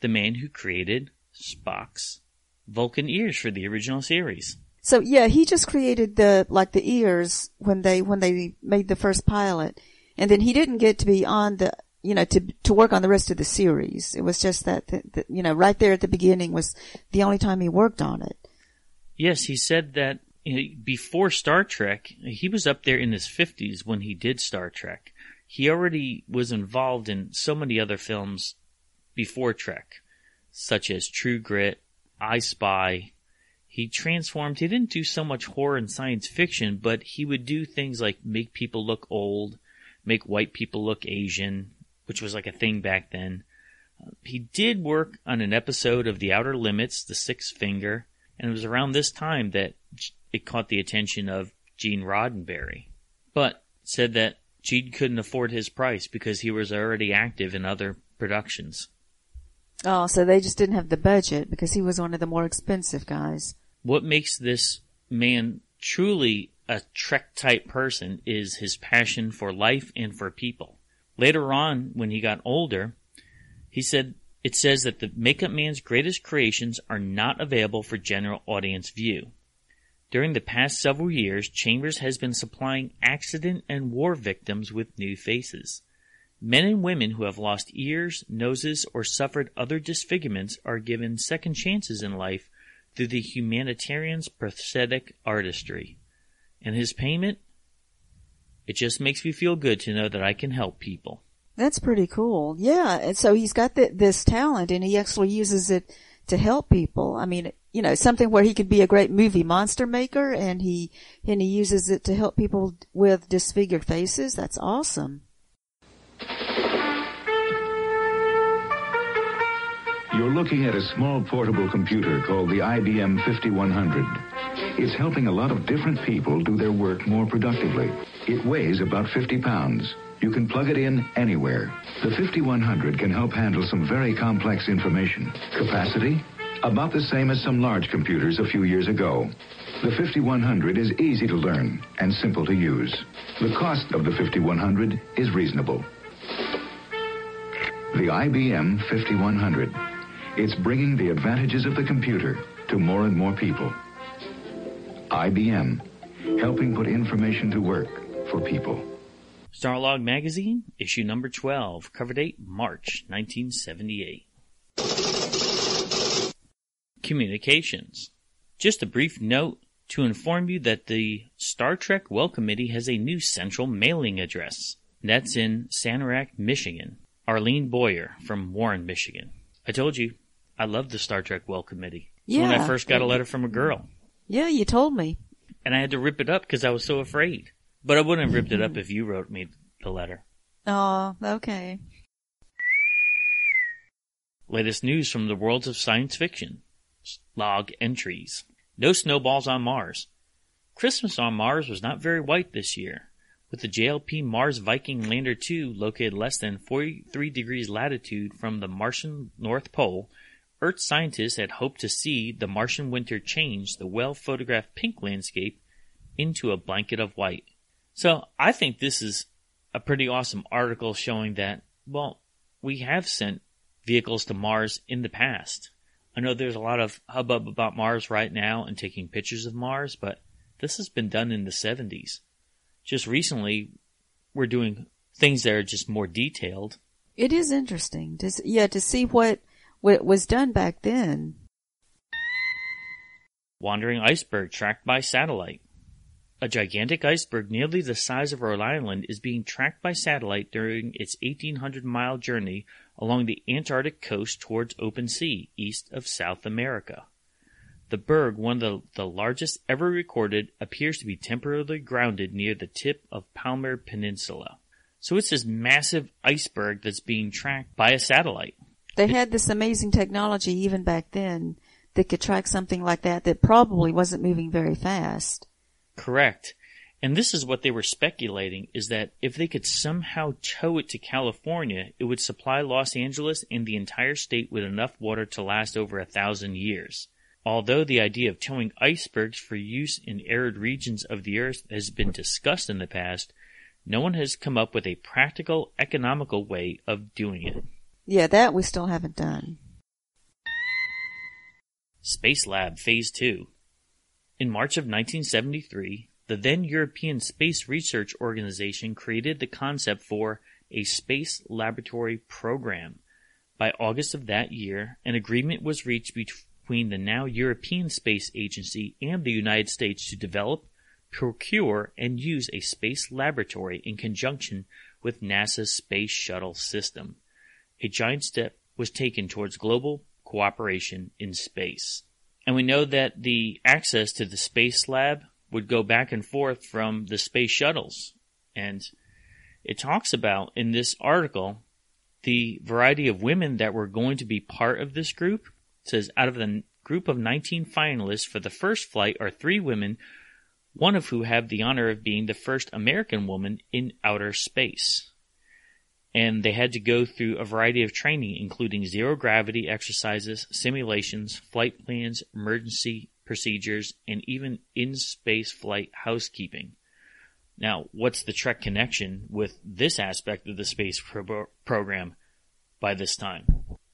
the man who created Spock's Vulcan ears for the original series. So yeah, he just created the like the ears when they when they made the first pilot, and then he didn't get to be on the you know, to to work on the rest of the series. It was just that, that, that you know, right there at the beginning was the only time he worked on it. Yes, he said that before Star Trek, he was up there in his 50s when he did Star Trek. He already was involved in so many other films before Trek, such as True Grit, I Spy. He transformed, he didn't do so much horror and science fiction, but he would do things like make people look old, make white people look Asian, which was like a thing back then. He did work on an episode of The Outer Limits, The Sixth Finger, and it was around this time that it caught the attention of Gene Roddenberry. But said that Gene couldn't afford his price because he was already active in other productions. Oh, so they just didn't have the budget because he was one of the more expensive guys. What makes this man truly a Trek type person is his passion for life and for people. Later on, when he got older, he said, it says that the Makeup Man's greatest creations are not available for general audience view. During the past several years, Chambers has been supplying accident and war victims with new faces. Men and women who have lost ears, noses, or suffered other disfigurements are given second chances in life through the humanitarian's prosthetic artistry. And his payment? It just makes me feel good to know that I can help people. That's pretty cool. Yeah, and so he's got the, this talent and he actually uses it to help people. I mean, you know, something where he could be a great movie monster maker and he and he uses it to help people with disfigured faces. That's awesome. You're looking at a small portable computer called the IBM 5100. It's helping a lot of different people do their work more productively. It weighs about 50 pounds. You can plug it in anywhere. The 5100 can help handle some very complex information. Capacity? About the same as some large computers a few years ago. The 5100 is easy to learn and simple to use. The cost of the 5100 is reasonable. The IBM 5100. It's bringing the advantages of the computer to more and more people. IBM, helping put information to work for people. Starlog Magazine, issue number 12, cover date March 1978. Communications. Just a brief note to inform you that the Star Trek Welcommittee has a new central mailing address. That's in Sanilac, Michigan. Arlene Boyer from Warren, Michigan. I told you, I love the Star Trek Welcommittee. It's when I first got a letter from a girl. Yeah, you told me. And I had to rip it up because I was so afraid. But I wouldn't have ripped it up if you wrote me the letter. Oh, okay. Latest news from the worlds of science fiction. Log entries. No snowballs on Mars. Christmas on Mars was not very white this year. With the JLP Mars Viking Lander 2 located less than 43 degrees latitude from the Martian North Pole, Earth scientists had hoped to see the Martian winter change the well photographed pink landscape into a blanket of white. So I think this is a pretty awesome article showing that, well, we have sent vehicles to Mars in the past. I know there's a lot of hubbub about Mars right now and taking pictures of Mars, but this has been done in the 70s. Just recently, we're doing things that are just more detailed. It is interesting to yeah to see what what was done back then. Wandering iceberg tracked by satellite. A gigantic iceberg nearly the size of Rhode Island is being tracked by satellite during its 1800 mile journey along the Antarctic coast towards open sea east of South America. The berg, one of the, the largest ever recorded, appears to be temporarily grounded near the tip of Palmer Peninsula. So it's this massive iceberg that's being tracked by a satellite. They had this amazing technology even back then that could track something like that that probably wasn't moving very fast. Correct. And this is what they were speculating is that if they could somehow tow it to California, it would supply Los Angeles and the entire state with enough water to last over a thousand years. Although the idea of towing icebergs for use in arid regions of the earth has been discussed in the past, no one has come up with a practical, economical way of doing it. Yeah, that we still haven't done. Space Lab Phase 2. In March of 1973, the then European Space Research Organization created the concept for a space laboratory program. By August of that year, an agreement was reached between the now European Space Agency and the United States to develop, procure, and use a space laboratory in conjunction with NASA's Space Shuttle system. A giant step was taken towards global cooperation in space. And we know that the access to the space lab would go back and forth from the space shuttles. And it talks about in this article the variety of women that were going to be part of this group. It says out of the group of 19 finalists for the first flight are three women, one of who have the honor of being the first American woman in outer space. And they had to go through a variety of training, including zero gravity exercises, simulations, flight plans, emergency procedures, and even in space flight housekeeping. Now, what's the Trek connection with this aspect of the space pro- program by this time?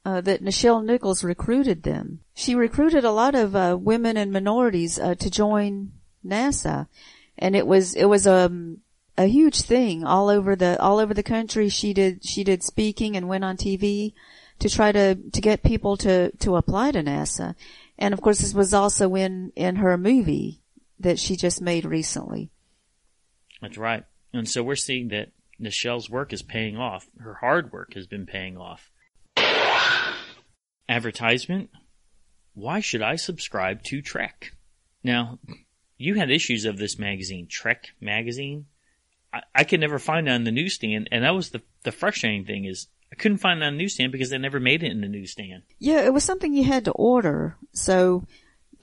Uh, that Nichelle Nichols recruited them. She recruited a lot of uh, women and minorities uh, to join NASA, and it was it was um, a huge thing all over the all over the country. She did she did speaking and went on TV to try to to get people to to apply to NASA, and of course this was also in in her movie that she just made recently. That's right. And so we're seeing that Nichelle's work is paying off. Her hard work has been paying off. Advertisement. Why should I subscribe to Trek? Now, you had issues of this magazine, Trek magazine. I, I could never find it on the newsstand, and that was the the frustrating thing is I couldn't find it on the newsstand because they never made it in the newsstand. Yeah, it was something you had to order. So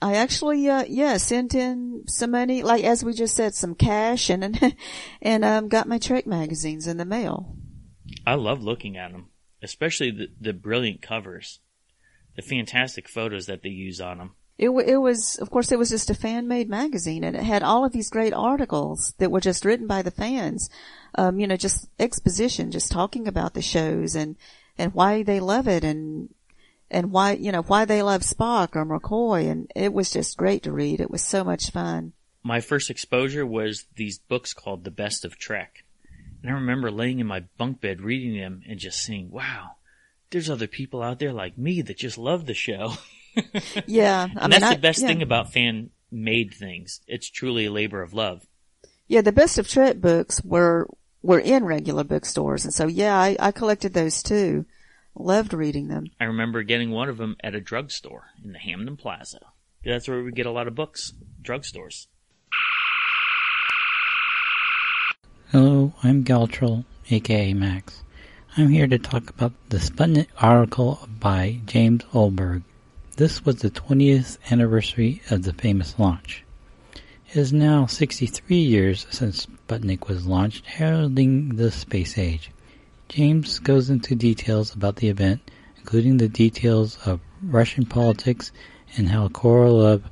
I actually, uh, yeah, sent in some money, like as we just said, some cash and, and, um, got my Trek magazines in the mail. I love looking at them, especially the, the brilliant covers, the fantastic photos that they use on them. It, it was, of course, it was just a fan-made magazine, and it had all of these great articles that were just written by the fans. Um, you know, just exposition, just talking about the shows and and why they love it, and and why, you know, why they love Spock or McCoy. And it was just great to read. It was so much fun. My first exposure was these books called The Best of Trek. And I remember laying in my bunk bed reading them and just saying, wow, there's other people out there like me that just love the show. yeah. I and mean, that's the best yeah. thing about fan made things. It's truly a labor of love. Yeah, the best of Trek books were were in regular bookstores, and so yeah, I, I collected those too. Loved reading them. I remember getting one of them at a drugstore in the Hamden Plaza. That's where we get a lot of books, drugstores. Hello, I'm Galtrell, aka Max. I'm here to talk about the Sputnik article by James Oberg. This was the 20th anniversary of the famous launch. It is now 63 years since Sputnik was launched, heralding the space age. James goes into details about the event, including the details of Russian politics and how Korolev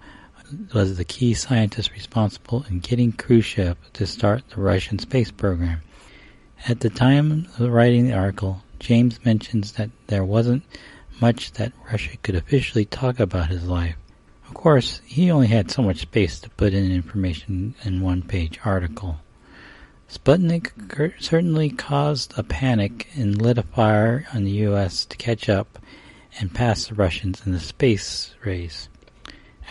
was the key scientist responsible in getting Khrushchev to start the Russian space program. At the time of writing the article, James mentions that there wasn't much that Russia could officially talk about his life. Of course, he only had so much space to put in information in one page article. Sputnik certainly caused a panic and lit a fire on the U.S. to catch up and pass the Russians in the space race.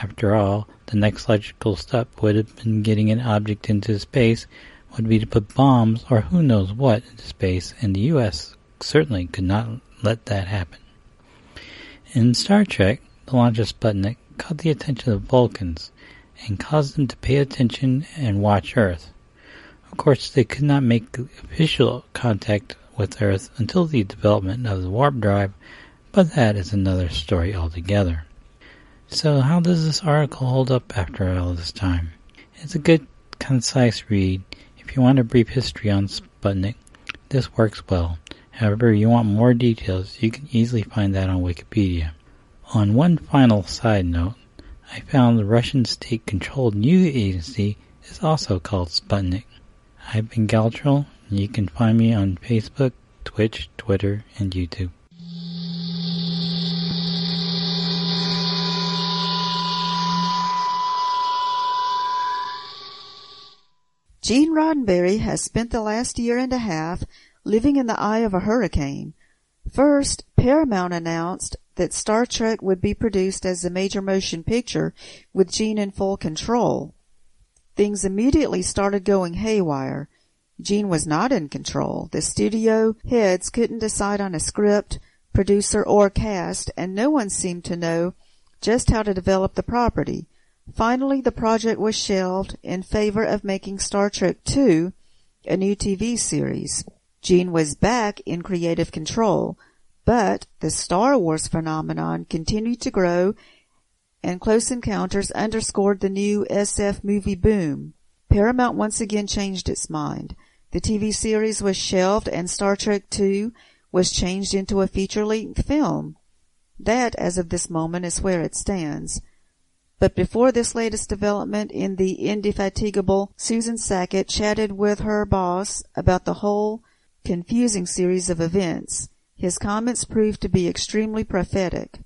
After all, the next logical step would have been getting an object into space, would be to put bombs or who knows what into space, and the U.S. certainly could not let that happen. In Star Trek, the launch of Sputnik caught the attention of Vulcans and caused them to pay attention and watch Earth. Of course, they could not make official contact with Earth until the development of the warp drive, but that is another story altogether. So, how does this article hold up after all this time? It's a good, concise read. If you want a brief history on Sputnik, this works well. However, you want more details, you can easily find that on Wikipedia. On one final side note, I found the Russian state-controlled news agency is also called Sputnik. I've been Galtrell, and you can find me on Facebook, Twitch, Twitter, and YouTube. Gene Roddenberry has spent the last year and a half living in the eye of a hurricane. First, Paramount announced that Star Trek would be produced as a major motion picture with Gene in full control. Things immediately started going haywire. Gene was not in control. The studio heads couldn't decide on a script, producer, or cast, and no one seemed to know just how to develop the property. Finally, the project was shelved in favor of making Star Trek II a new TV series. Gene was back in creative control, but the Star Wars phenomenon continued to grow and Close Encounters underscored the new SF movie boom. Paramount once again changed its mind. The TV series was shelved and Star Trek II was changed into a feature-length film. That, as of this moment, is where it stands. But before this latest development in the indefatigable Susan Sackett chatted with her boss about the whole confusing series of events. His comments proved to be extremely prophetic.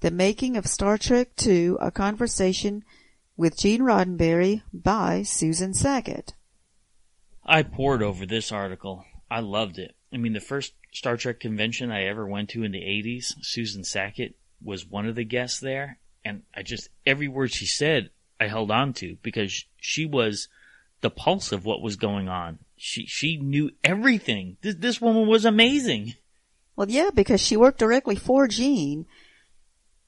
The Making of Star Trek II, A Conversation with Gene Roddenberry by Susan Sackett. I pored over this article. I loved it. I mean, the first Star Trek convention I ever went to in the 80s, Susan Sackett was one of the guests there. And I just, every word she said, I held on to because she was the pulse of what was going on. She, she knew everything. This, this woman was amazing. Well, yeah, because she worked directly for Gene.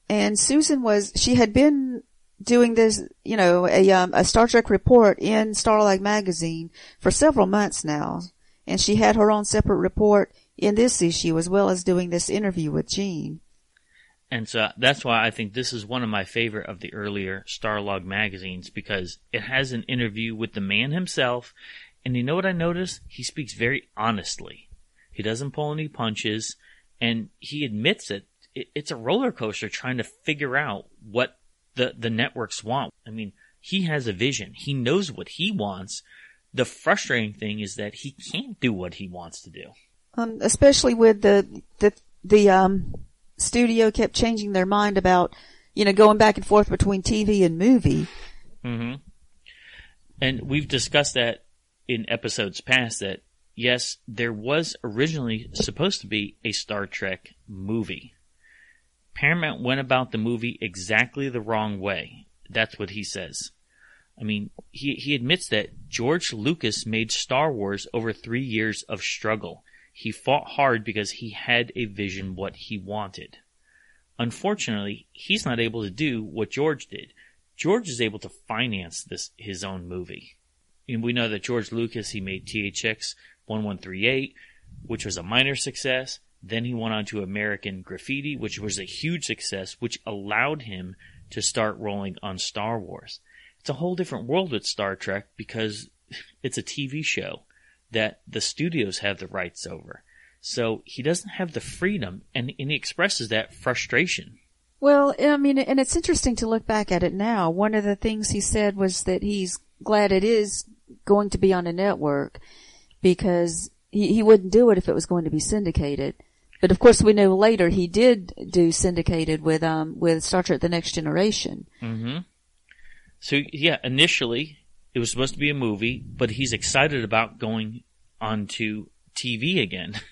And Susan was, she had been doing this, you know, a, um, a Star Trek report in Starlog magazine for several months now. And she had her own separate report in this issue as well as doing this interview with Gene. And so that's why I think this is one of my favorite of the earlier Starlog magazines because it has an interview with the man himself. And you know what I notice? He speaks very honestly. He doesn't pull any punches and he admits it. It's a roller coaster trying to figure out what the, the networks want. I mean, he has a vision. He knows what he wants. The frustrating thing is that he can't do what he wants to do. Um, especially with the, the, the, um, studio kept changing their mind about, you know, going back and forth between TV and movie. Mm-hmm. And we've discussed that in episodes past that yes, there was originally supposed to be a Star Trek movie. Paramount went about the movie exactly the wrong way. That's what he says. I mean, he, he admits that George Lucas made Star Wars over three years of struggle. He fought hard because he had a vision what he wanted. Unfortunately, he's not able to do what George did. George is able to finance this his own movie. We know that George Lucas he made THX 1138, which was a minor success. Then he went on to American Graffiti, which was a huge success, which allowed him to start rolling on Star Wars. It's a whole different world with Star Trek because it's a TV show that the studios have the rights over. So he doesn't have the freedom and, and he expresses that frustration. Well, I mean, and it's interesting to look back at it now. One of the things he said was that he's glad it is going to be on a network because he, he wouldn't do it if it was going to be syndicated. But of course we know later he did do syndicated with, um, with Star Trek The Next Generation. Mm-hmm. So yeah, initially it was supposed to be a movie, but he's excited about going onto TV again.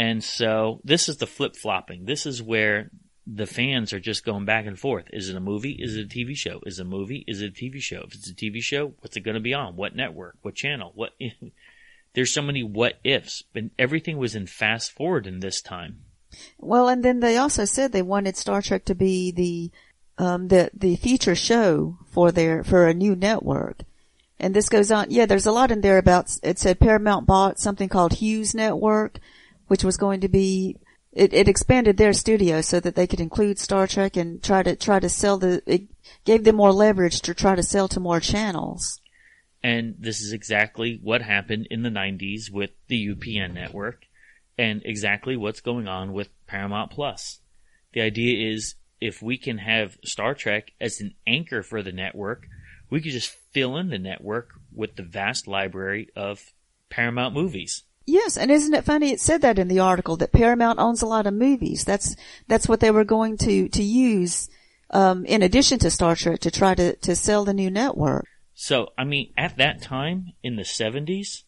And so this is the flip flopping. This is where the fans are just going back and forth. Is it a movie? Is it a TV show? Is it a movie? Is it a TV show? If it's a TV show, what's it going to be on? What network? What channel? What? There's so many what ifs, but everything was in fast forward in this time. Well, and then they also said they wanted Star Trek to be the um, the the feature show for their for a new network. And this goes on. Yeah, there's a lot in there about. It said Paramount bought something called Hughes Network, which was going to be. It, it expanded their studio so that they could include Star Trek and try to try to sell the. It gave them more leverage to try to sell to more channels. And this is exactly what happened in the 90s with the UPN network and exactly what's going on with Paramount Plus. The idea is if we can have Star Trek as an anchor for the network, we could just fill in the network with the vast library of Paramount movies. Yes, and isn't it funny? It said that in the article that Paramount owns a lot of movies. That's that's what they were going to to use um, in addition to Star Trek to try to to sell the new network. So, I mean, at that time in the 70s,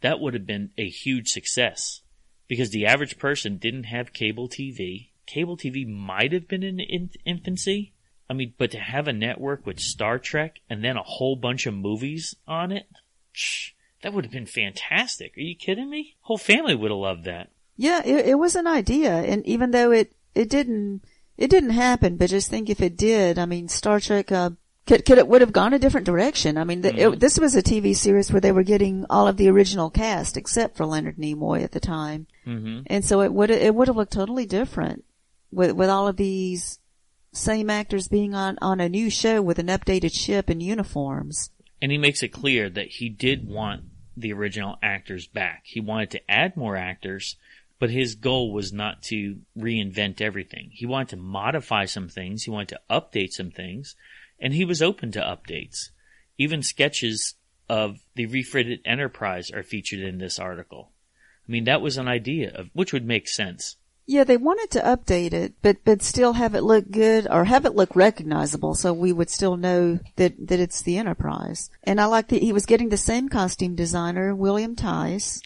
that would have been a huge success because the average person didn't have cable TV. Cable TV might have been in, in infancy. I mean, but to have a network with Star Trek and then a whole bunch of movies on it, shh, that would have been fantastic. Are you kidding me? Whole family would have loved that. Yeah, it, it was an idea, and even though it it didn't it didn't happen, but just think if it did, I mean, Star Trek uh, could could it would have gone a different direction. I mean, the, Mhm. it, this was a TV series where they were getting all of the original cast except for Leonard Nimoy at the time, hmm and so it would it would have looked totally different with with all of these same actors being on on a new show with an updated ship and uniforms. And he makes it clear that he did want the original actors back. He wanted to add more actors, but his goal was not to reinvent everything. He wanted to modify some things. He wanted to update some things, and he was open to updates. Even sketches of the refitted Enterprise are featured in this article. I mean, that was an idea of which would make sense. Yeah, they wanted to update it, but but still have it look good or have it look recognizable, so we would still know that that it's the Enterprise. And I like that he was getting the same costume designer, William Theiss.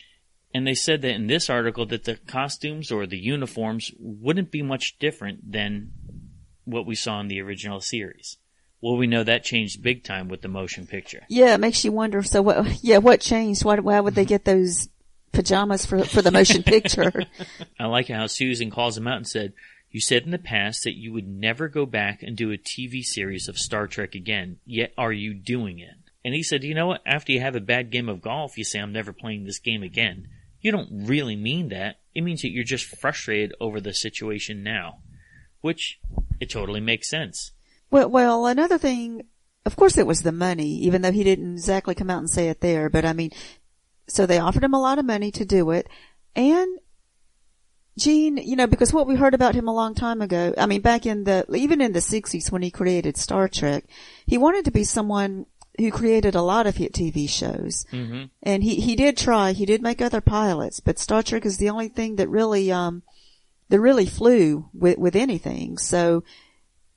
And they said that in this article that the costumes or the uniforms wouldn't be much different than what we saw in the original series. Well, we know that changed big time with the motion picture. Yeah, it makes you wonder. So what? Yeah, what changed? Why why would they mm-hmm. get those pajamas for for the motion picture? I like how Susan calls him out and said, You said in the past that you would never go back and do a TV series of Star Trek again, yet are you doing it? And he said, You know what? After you have a bad game of golf, you say, I'm never playing this game again. You don't really mean that. It means that you're just frustrated over the situation now. Which, it totally makes sense. Well, well, another thing, of course it was the money, even though he didn't exactly come out and say it there, but I mean, so they offered him a lot of money to do it. And Gene, you know, because what we heard about him a long time ago, I mean, back in the, even in the 60s when he created Star Trek, he wanted to be someone who created a lot of hit TV shows. Mm-hmm. And he, he did try, he did make other pilots, but Star Trek is the only thing that really, um, that really flew with, with anything. So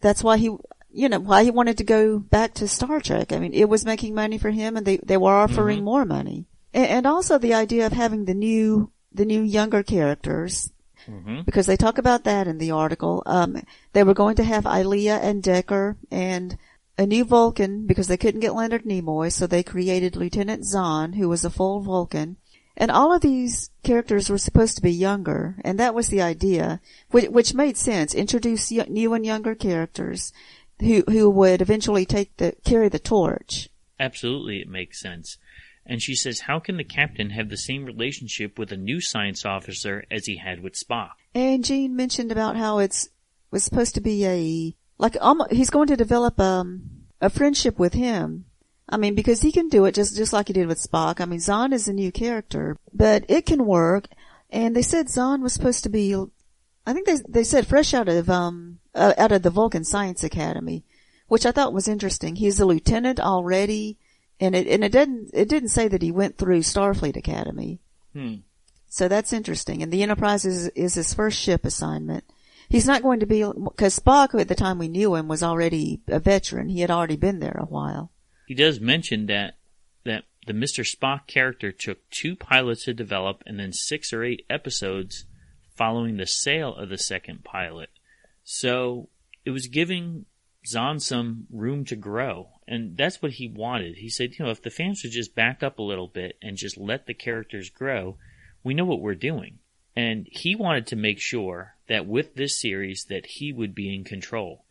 that's why he, you know, why he wanted to go back to Star Trek. I mean, it was making money for him and they, they were offering more money. And, also the idea of having the new, the new younger characters, Mm-hmm. because they talk about that in the article. Um, they were going to have Ilia and Decker and a new Vulcan because they couldn't get Leonard Nimoy, so they created Lieutenant Xon, who was a full Vulcan. And all of these characters were supposed to be younger, and that was the idea, which, which made sense. Introduce y- new and younger characters who who would eventually take the carry the torch. Absolutely, it makes sense. And she says, How can the captain have the same relationship with a new science officer as he had with Spock? And Gene mentioned about how it's was supposed to be a like almost, he's going to develop um a friendship with him. I mean, because he can do it just just like he did with Spock. I mean, Xon is a new character, but it can work. And they said Xon was supposed to be, I think they they said fresh out of um uh, out of the Vulcan Science Academy, which I thought was interesting. He's a lieutenant already, and it and it didn't it didn't say that he went through Starfleet Academy. Hmm. So that's interesting. And the Enterprise is, is his first ship assignment. He's not going to be, cause Spock at the time we knew him was already a veteran. He had already been there a while. He does mention that that the Mr. Spock character took two pilots to develop and then six or eight episodes following the sale of the second pilot. So it was giving Xon some room to grow. And that's what he wanted. He said, you know, if the fans would just back up a little bit and just let the characters grow, we know what we're doing. And he wanted to make sure that with this series that he would be in control.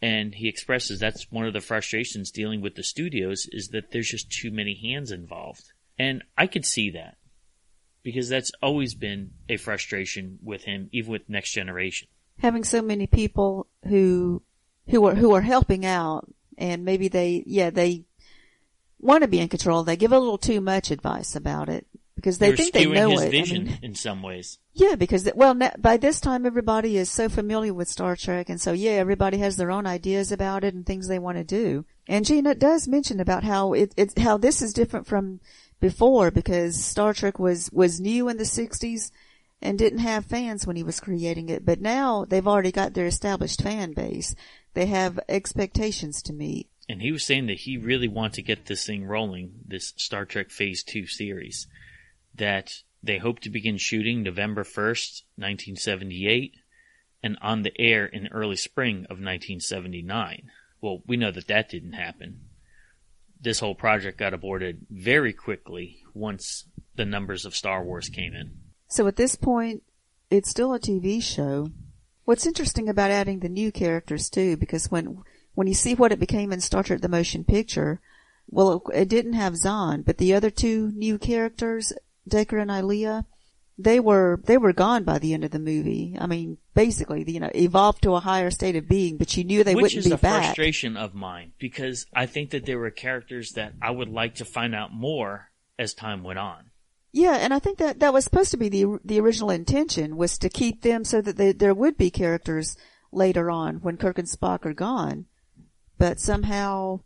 And he expresses that's one of the frustrations dealing with the studios is that there's just too many hands involved. And I could see that because that's always been a frustration with him, even with Next Generation. Having so many people who, who are, who are helping out and maybe they, yeah, they want to be in control. They give a little too much advice about it because they They're think they know his it. I vision mean, in some ways. Yeah, because well, by this time everybody is so familiar with Star Trek, and so yeah, everybody has their own ideas about it and things they want to do. And Gina does mention about how it, it's how this is different from before because Star Trek was was new in the '60s and didn't have fans when he was creating it, but now they've already got their established fan base. They have expectations to meet. And he was saying that he really wanted to get this thing rolling, this Star Trek Phase 2 series. that they hope to begin shooting November 1st, 1978, and on the air in early spring of 1979. Well, we know that that didn't happen. This whole project got aborted very quickly once the numbers of Star Wars came in. So at this point, it's still a TV show. What's interesting about adding the new characters too, because when when you see what it became in Star Trek: The Motion Picture, well, it, it didn't have Xon, but the other two new characters, Decker and Ilia, they were they were gone by the end of the movie. I mean, basically, you know, evolved to a higher state of being, but you knew they Which wouldn't be back. Which is a frustration of mine because I think that there were characters that I would like to find out more as time went on. Yeah, and I think that that was supposed to be the the original intention was to keep them so that they, there would be characters later on when Kirk and Spock are gone. But somehow,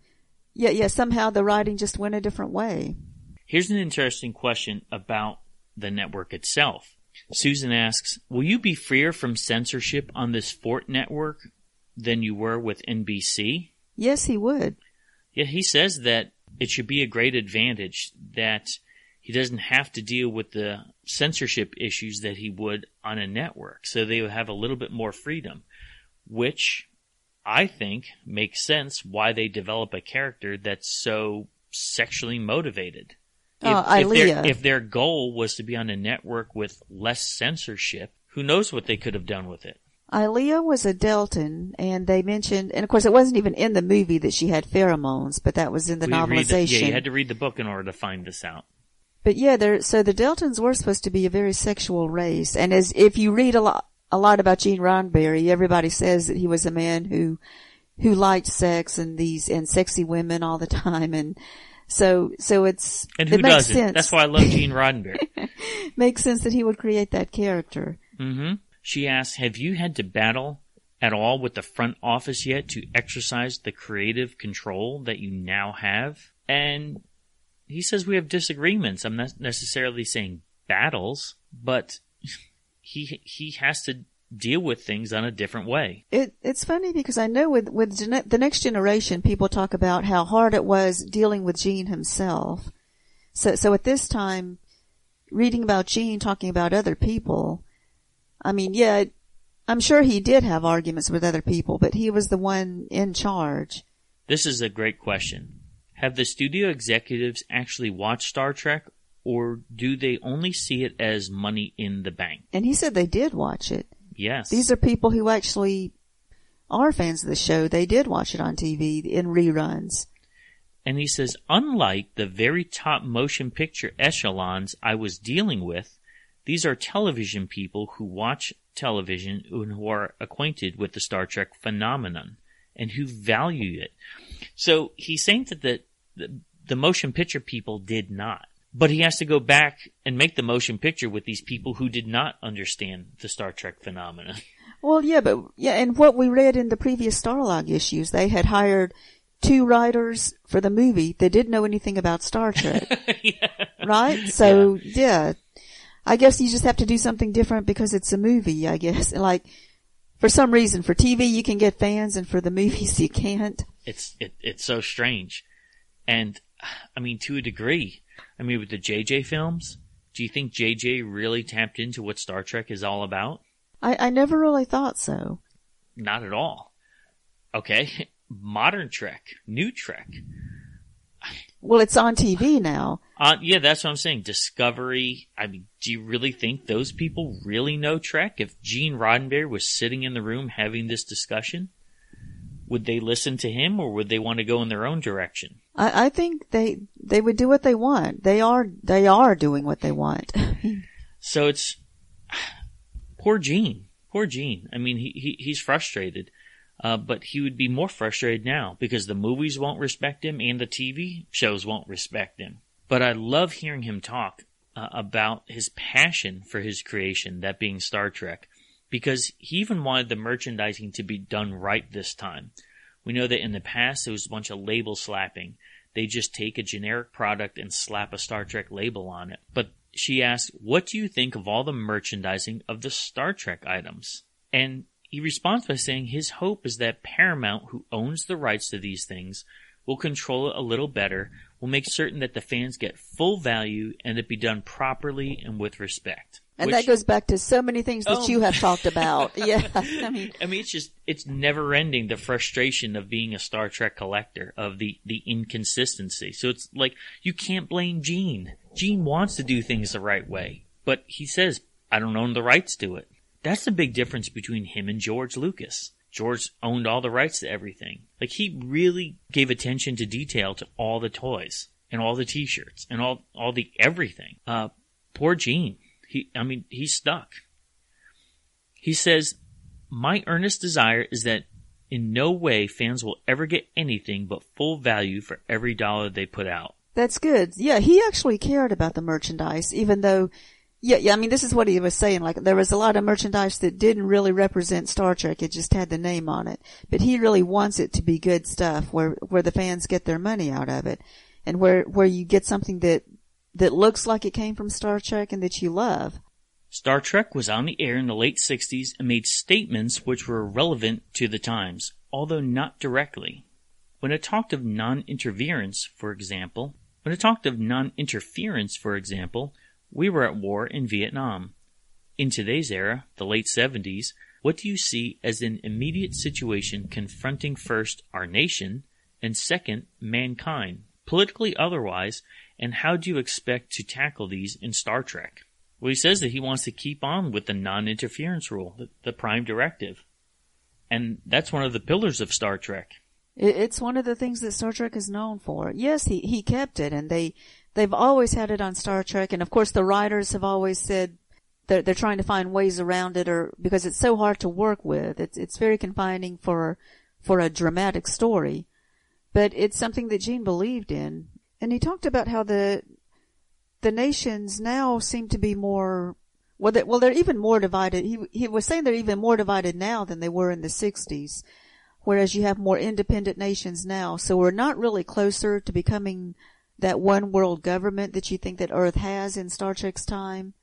yeah, yeah, somehow the writing just went a different way. Here's an interesting question about the network itself. Susan asks, will you be freer from censorship on this Fort network than you were with NBC? Yes, he would. Yeah, he says that it should be a great advantage that he doesn't have to deal with the censorship issues that he would on a network. So they would have a little bit more freedom, which I think makes sense why they develop a character that's so sexually motivated. If, Oh, if, their, if their goal was to be on a network with less censorship, who knows what they could have done with it? Ilia was a Deltan, and they mentioned, and of course it wasn't even in the movie that she had pheromones, but that was in the We read the- novelization. yeah, you had to read the book in order to find this out. But yeah, there. So the Deltans were supposed to be a very sexual race, and as if you read a lot, a lot about Gene Roddenberry, everybody says that he was a man who, who liked sex and these and sexy women all the time, and so so it's And it makes doesn't? sense. That's why I love Gene Roddenberry. makes sense that he would create that character. hmm She asks, "Have you had to battle at all with the front office yet to exercise the creative control that you now have?" And he says we have disagreements. I'm not necessarily saying battles, but he he has to deal with things on a different way. It it's funny because I know with with gene- the next generation, people talk about how hard it was dealing with Gene himself. So so at this time, reading about Gene talking about other people, I mean, yeah, I'm sure he did have arguments with other people, but he was the one in charge. This is a great question. Have the studio executives actually watched Star Trek, or do they only see it as money in the bank? And he said they did watch it. Yes. These are people who actually are fans of the show. They did watch it on TV in reruns. And he says, unlike the very top motion picture echelons I was dealing with, these are television people who watch television and who are acquainted with the Star Trek phenomenon and who value it. So he's saying that the, the, the motion picture people did not. But he has to go back and make the motion picture with these people who did not understand the Star Trek phenomenon. Well, yeah, but yeah, and what we read in the previous Starlog issues, they had hired two writers for the movie that didn't know anything about Star Trek, right? So yeah. I guess you just have to do something different because it's a movie. I guess like for some reason for TV you can get fans, and for the movies you can't. it's it, it's so strange and i mean to a degree. I mean with the jj films do you think jj really tapped into what star trek is all about? I, I never really thought so. not at all. Okay. Modern trek. New trek. Well, it's on TV now. uh, yeah that's what i'm saying. Discovery. I mean do you really think those people really know trek? If gene roddenberry was sitting in the room having this discussion would they listen to him or would they want to go in their own direction I, I think they they would do what they want. They are they are doing what they want. So it's poor Gene, poor Gene. I mean, he, he he's frustrated, uh, but he would be more frustrated now because the movies won't respect him and the TV shows won't respect him. But I love hearing him talk uh, about his passion for his creation, that being Star Trek, because he even wanted the merchandising to be done right this time. We know that in the past it was a bunch of label slapping. They just take a generic product and slap a Star Trek label on it. But she asked, What do you think of all the merchandising of the Star Trek items? And he responds by saying his hope is that Paramount, who owns the rights to these things, We'll control it a little better. We'll make certain that the fans get full value and it be done properly and with respect. And Which- that goes back to so many things that Oh. you have talked about. yeah. I mean, I mean, it's just, it's never ending the frustration of being a Star Trek collector, of the, the inconsistency. So it's like, you can't blame Gene. Gene wants to do things the right way, but he says, I don't own the rights to it. That's the big difference between him and George Lucas. George owned all the rights to everything. Like, he really gave attention to detail to all the toys and all the t-shirts and all, all the everything. Uh, poor Gene. He, I mean, he's stuck. He says, my earnest desire is that in no way fans will ever get anything but full value for every dollar they put out. That's good. Yeah, he actually cared about the merchandise, even though, yeah, yeah, I mean, this is what he was saying. Like, there was a lot of merchandise that didn't really represent Star Trek. It just had the name on it. But he really wants it to be good stuff where, where the fans get their money out of it. And where, where you get something that, that looks like it came from Star Trek and that you love. Star Trek was on the air in the late 60s and made statements which were relevant to the times, although not directly. When it talked of non-interference, for example, when it talked of non-interference, for example, we were at war in Vietnam. In today's era, the late 70s, what do you see as an immediate situation confronting first our nation and second mankind, politically otherwise, and how do you expect to tackle these in Star Trek? Well, he says that he wants to keep on with the non-interference rule, the, the prime directive. And that's one of the pillars of Star Trek. It's one of the things that Star Trek is known for. Yes, he, he kept it and they, they've always had it on Star Trek. And of course the writers have always said they're, they're trying to find ways around it or because it's so hard to work with. It's, it's very confining for, for a dramatic story. But it's something that Gene believed in. And he talked about how the, the nations now seem to be more, well, they, well, they're even more divided. He, he was saying they're even more divided now than they were in the 60s whereas you have more independent nations now. So we're not really closer to becoming that one world government that you think that Earth has in Star Trek's time.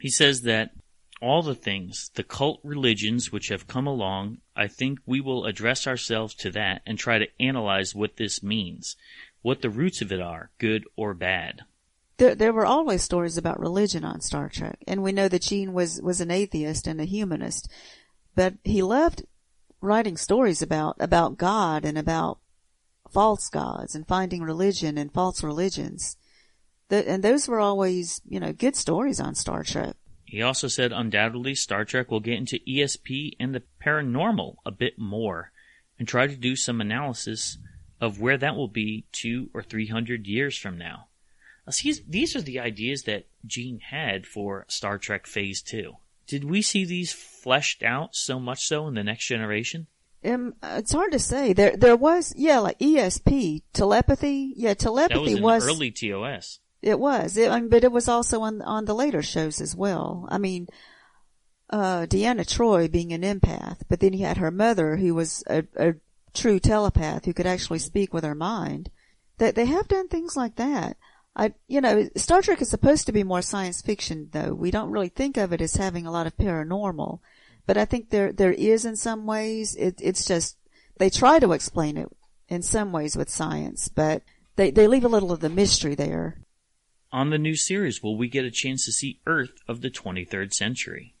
He says that all the things, the cult religions which have come along, I think we will address ourselves to that and try to analyze what this means, what the roots of it are, good or bad. There, there were always stories about religion on Star Trek, and we know that Gene was, was an atheist and a humanist, but he loved writing stories about, about God and about false gods and finding religion and false religions. The, and those were always, you know, good stories on Star Trek. He also said undoubtedly Star Trek will get into ESP and the paranormal a bit more and try to do some analysis of where that will be two or three hundred years from now. Now, see, these are the ideas that Gene had for Star Trek Phase 2. Did we see these fleshed out so much so in the next generation? Um, it's hard to say. There, there was, yeah, like ESP, telepathy. Yeah, That telepathy was an was, early TOS. it was, it, I mean, but it was also on, on the later shows as well. I mean, uh, Deanna Troi being an empath, but then you had her mother who was a, a true telepath who could actually mm-hmm. speak with her mind. That they have done things like that. I, you know, Star Trek is supposed to be more science fiction though. We don't really think of it as having a lot of paranormal, but I think there, there is in some ways. It, it's just, they try to explain it in some ways with science, but they, they leave a little of the mystery there. On the new series, will we get a chance to see Earth of the 23rd century?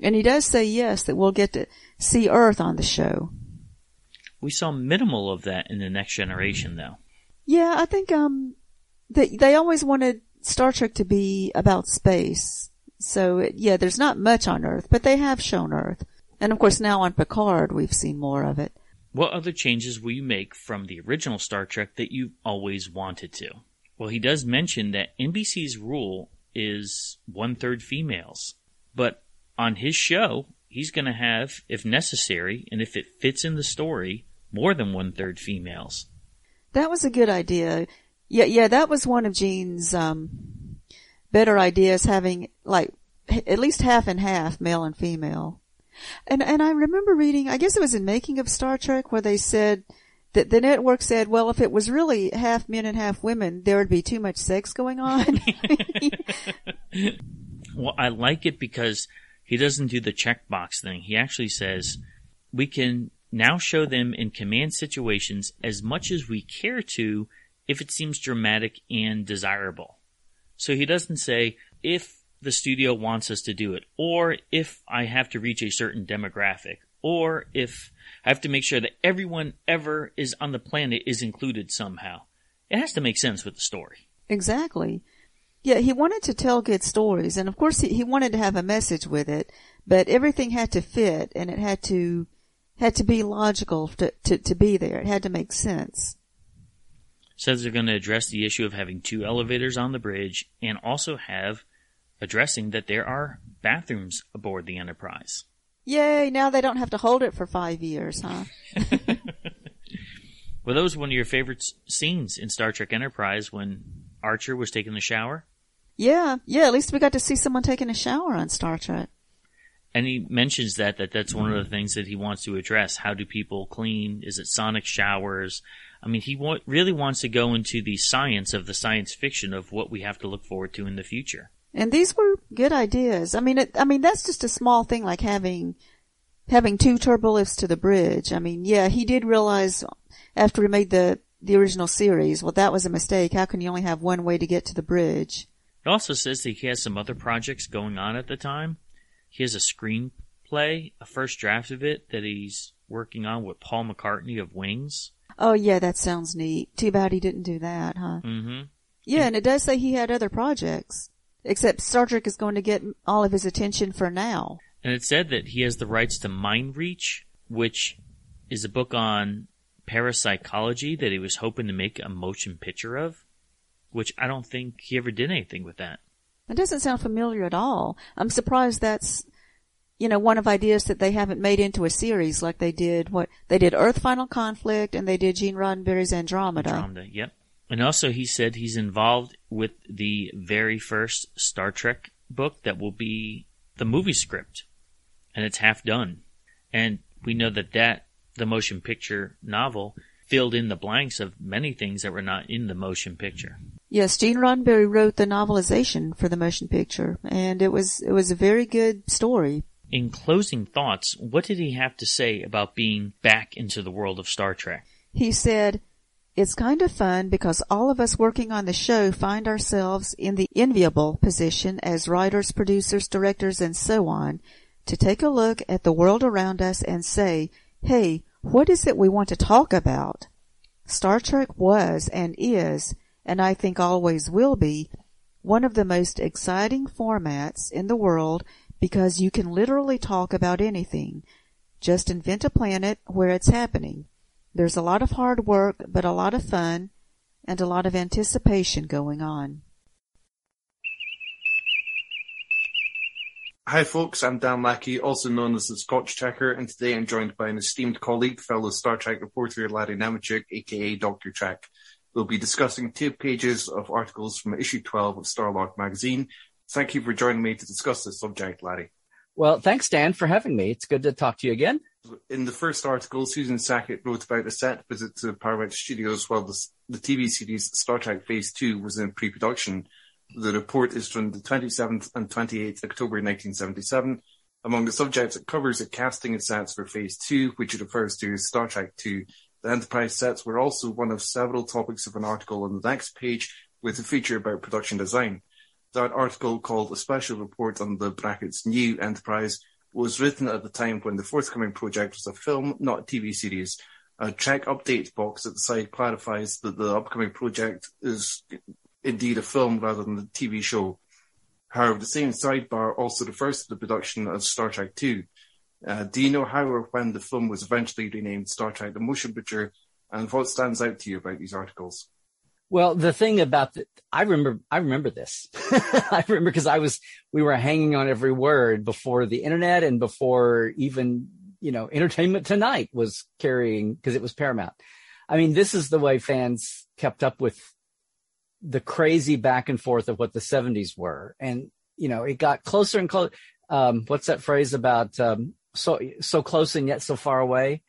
And he does say yes, that we'll get to see Earth on the show. We saw minimal of that in the next generation, though. Yeah, I think, um, they, they always wanted Star Trek to be about space. So it, yeah, there's not much on Earth, but they have shown Earth. And of course now on Picard, we've seen more of it. What other changes will you make from the original Star Trek that you've always wanted to? Well, he does mention that NBC's rule is one third females, but on his show, he's going to have, if necessary, and if it fits in the story, more than one third females. That was a good idea. Yeah, yeah, that was one of Gene's, um, better ideas having like h- at least half and half, male and female. And, and I remember reading, I guess it was in Making of Star Trek where they said that the network said, well, if it was really half men and half women, there would be too much sex going on. Well, I like it because he doesn't do the checkbox thing. He actually says we can now show them in command situations as much as we care to if it seems dramatic and desirable. So he doesn't say, if the studio wants us to do it, or if I have to reach a certain demographic, or if I have to make sure that everyone ever is on the planet is included somehow. It has to make sense with the story. Exactly. Yeah, he wanted to tell good stories, and of course he, he wanted to have a message with it, but everything had to fit, and it had to had to be logical to, to, to be there. It had to make sense. Says they're going to address the issue of having two elevators on the bridge, and also have addressing that there are bathrooms aboard the Enterprise. Yay! Now they don't have to hold it for five years, huh? Were those one of your favorite scenes in Star Trek Enterprise when Archer was taking the shower? Yeah, yeah. At least we got to see someone taking a shower on Star Trek. And he mentions that, that that's one of the mm-hmm. things that he wants to address. How do people clean? Is it sonic showers? I mean, he wa- really wants to go into the science of the science fiction of what we have to look forward to in the future. And these were good ideas. I mean, it, I mean that's just a small thing like having having two turbolifts to the bridge. I mean, yeah, he did realize after he made the the original series, well, that was a mistake. How can you only have one way to get to the bridge? It also says that he has some other projects going on at the time. He has a screenplay, a first draft of it that he's working on with Paul McCartney of Wings. Oh yeah, that sounds neat. Too bad he didn't do that, huh? Mm-hmm. Yeah, and it does say he had other projects. Except Star Trek is going to get all of his attention for now. And it said that he has the rights to Mind Reach, which is a book on parapsychology that he was hoping to make a motion picture of, which I don't think he ever did anything with that. It doesn't sound familiar at all. I'm surprised that's, you know, one of ideas that they haven't made into a series like they did what they did Earth Final Conflict and they did Gene Roddenberry's Andromeda. Andromeda, yep. And also he said he's involved with the very first Star Trek book that will be the movie script. And it's half done. And we know that that, the motion picture novel, filled in the blanks of many things that were not in the motion picture. Yes, Gene Roddenberry wrote the novelization for the motion picture, and it was it was a very good story. In closing thoughts, what did he have to say about being back into the world of Star Trek? He said, It's kind of fun because all of us working on the show find ourselves in the enviable position as writers, producers, directors, and so on to take a look at the world around us and say, hey, what is it we want to talk about? Star Trek was and is, and I think always will be, one of the most exciting formats in the world because you can literally talk about anything. Just invent a planet where it's happening. There's a lot of hard work, but a lot of fun and a lot of anticipation going on. Hi folks, I'm Dan Lackey, also known as the Scotch Checker, and today I'm joined by an esteemed colleague, fellow Star Trek reporter Larry Nemecek, aka Dr. Trek. We'll be discussing two pages of articles from issue 12 of Starlog magazine. Thank you for joining me to discuss this subject, Larry. Well, thanks, Dan, for having me. It's good to talk to you again. In the first article, Susan Sackett wrote about a set visit to Paramount Studios while the, the TV series Star Trek Phase 2 was in pre-production. The report is from the 27th and 28th October 1977. Among the subjects, it covers the casting and sets for Phase 2, which it refers to as Star Trek 2. The Enterprise sets were also one of several topics of an article on the next page with a feature about production design. That article, called A Special Report on the brackets New Enterprise, was written at the time when the forthcoming project was a film, not a TV series. A Trek update box at the side clarifies that the upcoming project is indeed a film rather than a TV show. However, the same sidebar also refers to the production of Star Trek II. Uh, do you know how or when the film was eventually renamed Star Trek The Motion Picture, and what stands out to you about these articles? Well, the thing about the, I remember, I remember this. I remember because I was, we were hanging on every word before the internet and before even, you know, Entertainment Tonight was carrying, because it was Paramount. I mean, this is the way fans kept up with the crazy back and forth of what the 70s were. And, you know, it got closer and closer. Um, what's that phrase about, um, so, so close and yet so far away?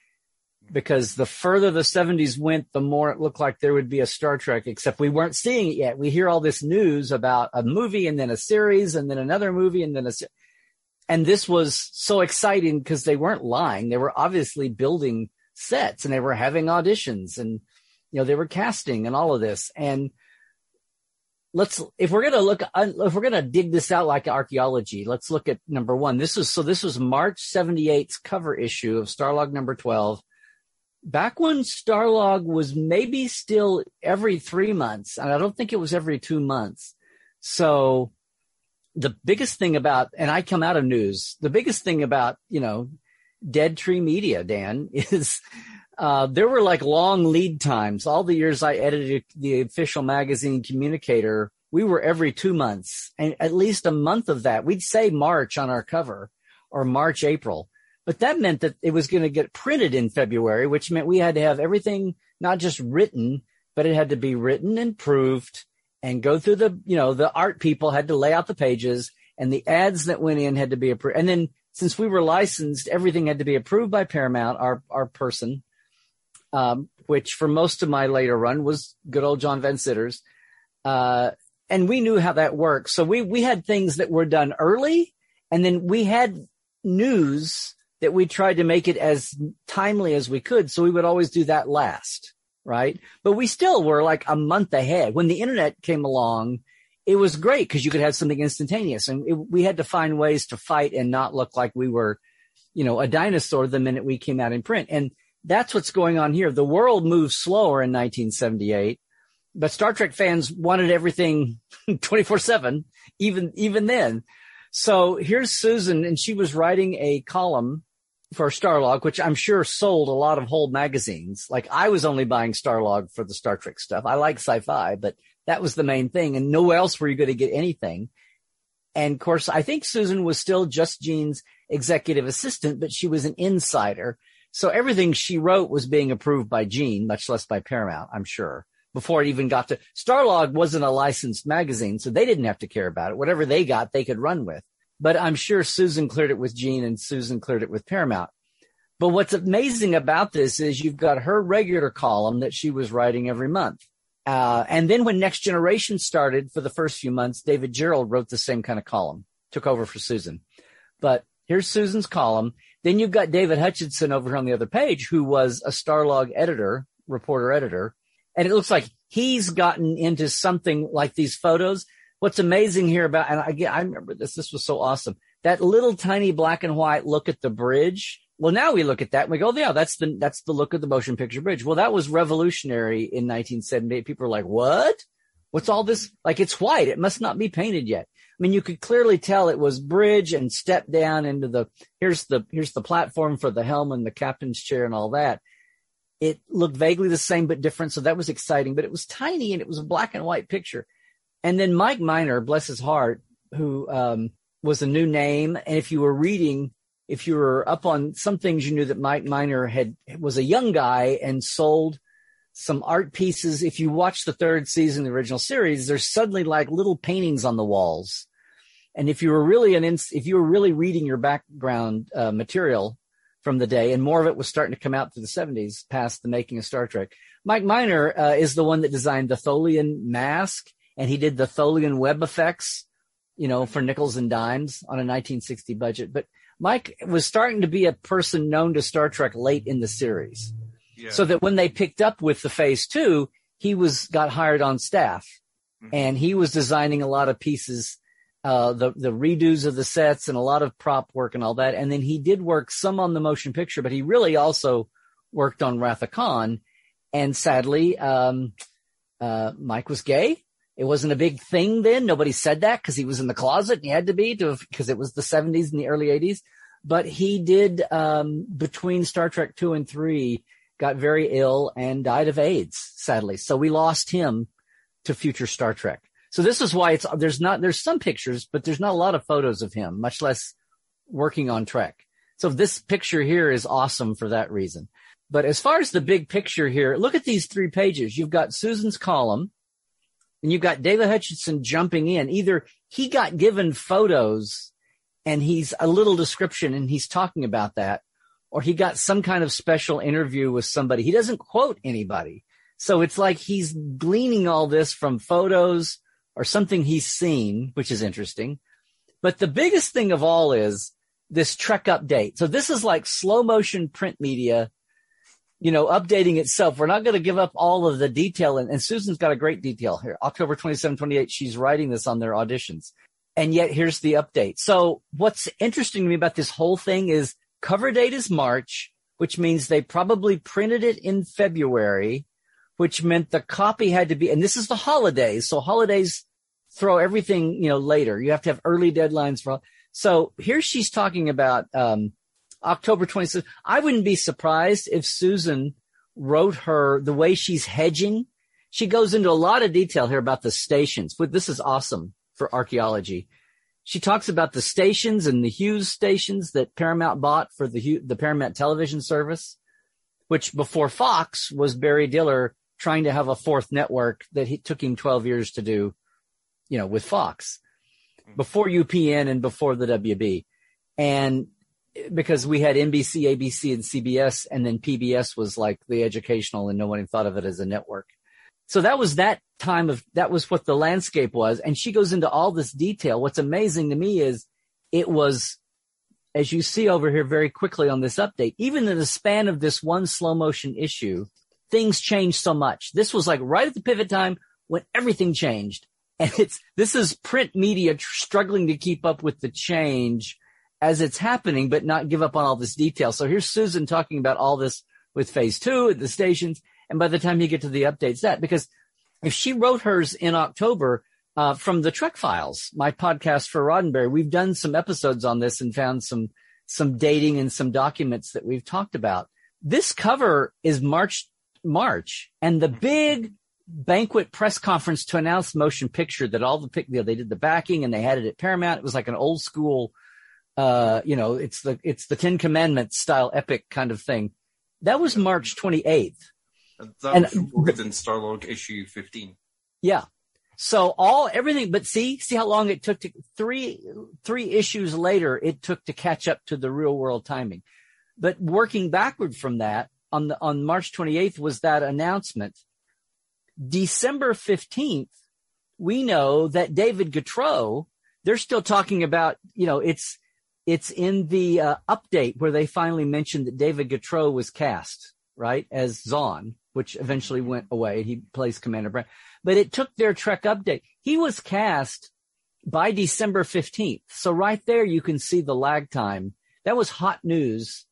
Because the further the 70s went, the more it looked like there would be a Star Trek, except we weren't seeing it yet. We hear all this news about a movie and then a series and then another movie and then a, se- and this was so exciting because they weren't lying. They were obviously building sets and they were having auditions and, you know, they were casting and all of this. And let's, if we're to look, uh, if we're to dig this out like archaeology, let's look at number one. This was, so this was March 78's cover issue of Starlog number 12. Back when Starlog was maybe still every three months, and I don't think it was every two months. So the biggest thing about, and I come out of news, the biggest thing about, you know, Dead Tree Media, Dan, is uh, there were like long lead times. All the years I edited the official magazine communicator, we were every two months and at least a month of that. We'd say March on our cover or March, April. But that meant that it was going to get printed in February, which meant we had to have everything not just written, but it had to be written and proved and go through the, you know, the art people had to lay out the pages and the ads that went in had to be approved. And then since we were licensed, everything had to be approved by Paramount, our, our person, um, which for most of my later run was good old John Van Citters. Uh, and we knew how that worked. So we, we had things that were done early and then we had news that we tried to make it as timely as we could. So we would always do that last right? But we still were like a month ahead. When the internet came along, it was great because you could have something instantaneous and it, we had to find ways to fight and not look like we were, you know, a dinosaur the minute we came out in print. And that's what's going on here. The world moved slower in 1978, but Star Trek fans wanted everything 24 seven, even, even then. So here's Susan and she was writing a column for Starlog, which I'm sure sold a lot of whole magazines. Like I was only buying Starlog for the Star Trek stuff. I like sci-fi, but that was the main thing. And nowhere else were you going to get anything. And of course, I think Susan was still just Gene's executive assistant, but she was an insider. So everything she wrote was being approved by Gene, much less by Paramount, I'm sure, before it even got to Starlog wasn't a licensed magazine, so they didn't have to care about it. Whatever they got, they could run with. But I'm sure Susan cleared it with Gene and Susan cleared it with Paramount. But what's amazing about this is you've got her regular column that she was writing every month. Uh, and then when Next Generation started for the first few months, David Gerrold wrote the same kind of column, took over for Susan. But here's Susan's column. Then you've got David Hutchison over here on the other page, who was a Starlog editor, reporter editor. And it looks like he's gotten into something like these photos what's amazing here about, and again, I remember this, this was so awesome. That little tiny black and white look at the bridge. Well, now we look at that and we go, yeah, that's the, that's the look of the motion picture bridge. Well, that was revolutionary in 1978. People are like, what? What's all this? Like it's white. It must not be painted yet. I mean, you could clearly tell it was bridge and step down into the, here's the, here's the platform for the helm and the captain's chair and all that. It looked vaguely the same, but different. So that was exciting, but it was tiny and it was a black and white picture. And then Mike Minor, bless his heart, who um, was a new name. And if you were reading, if you were up on some things, you knew that Mike Minor had was a young guy and sold some art pieces. If you watch the third season, the original series, there's suddenly like little paintings on the walls. And if you were really an ins- if you were really reading your background uh, material from the day, and more of it was starting to come out through the 70s, past the making of Star Trek, Mike Minor uh, is the one that designed the Tholian mask and he did the Tholian web effects, you know, for nickels and dimes on a 1960 budget. But Mike was starting to be a person known to Star Trek late in the series. Yeah. So that when they picked up with the phase two, he was got hired on staff mm-hmm. and he was designing a lot of pieces, uh, the, the redos of the sets and a lot of prop work and all that. And then he did work some on the motion picture, but he really also worked on Wrath of Khan. And sadly, um, uh, Mike was gay it wasn't a big thing then. Nobody said that because he was in the closet and he had to be because it was the 70s and the early 80s. But he did, um, between Star Trek 2 and 3, got very ill and died of AIDS, sadly. So we lost him to future Star Trek. So this is why it's, there's not, there's some pictures, but there's not a lot of photos of him, much less working on Trek. So this picture here is awesome for that reason. But as far as the big picture here, look at these three pages. You've got Susan's column, and you've got David Hutchison jumping in. Either he got given photos and he's a little description and he's talking about that, or he got some kind of special interview with somebody. He doesn't quote anybody. So it's like he's gleaning all this from photos or something he's seen, which is interesting. But the biggest thing of all is this Trek update. So this is like slow motion print media, you know, updating itself. We're not going to give up all of the detail. And, and Susan's got a great detail here. October 27, 28, she's writing this on their auditions. And yet here's the update. So what's interesting to me about this whole thing is cover date is March, which means they probably printed it in February, which meant the copy had to be, and this is the holidays. So holidays throw everything, you know, later. You have to have early deadlines for, so here she's talking about, um, October 26th. I wouldn't be surprised if Susan wrote her the way she's hedging. She goes into a lot of detail here about the stations. This is awesome for archaeology. She talks about the stations and the Hughes stations that Paramount bought for the the Paramount television service, which before Fox was Barry Diller trying to have a fourth network that he took him 12 years to do, you know, with Fox before UPN and before the WB. And because we had NBC, ABC, and CBS, and then PBS was like the educational, and no one thought of it as a network. So that was that time of, that was what the landscape was. And she goes into all this detail. What's amazing to me is it was, as you see over here very quickly on this update, even in the span of this one slow motion issue, things changed so much. This was like right at the pivot time when everything changed. And it's, this is print media struggling to keep up with the change as it's happening, but not give up on all this detail. So here's Susan talking about all this with phase two at the stations. And by the time you get to the updates, that because if she wrote hers in October uh, from the Trek Files, my podcast for Roddenberry, we've done some episodes on this and found some some dating and some documents that we've talked about. This cover is March March, and the big banquet press conference to announce motion picture that all the you know, they did the backing and they had it at Paramount. It was like an old school, uh, you know, it's the it's the Ten Commandments style epic kind of thing. That was March 28th. That and, was in Starlog issue 15. Yeah. So all everything, but see, see how long it took to three, three issues later, it took to catch up to the real world timing. But working backward from that on the, on March 28th was that announcement. December 15th, we know that David Gautreaux, they're still talking about, you know, it's, it's in the uh, update where they finally mentioned that David Gautreaux was cast, right, as Xon which eventually went away. He plays Commander Branch, but it took their Trek update. He was cast by December 15th. So right there, you can see the lag time. That was hot news,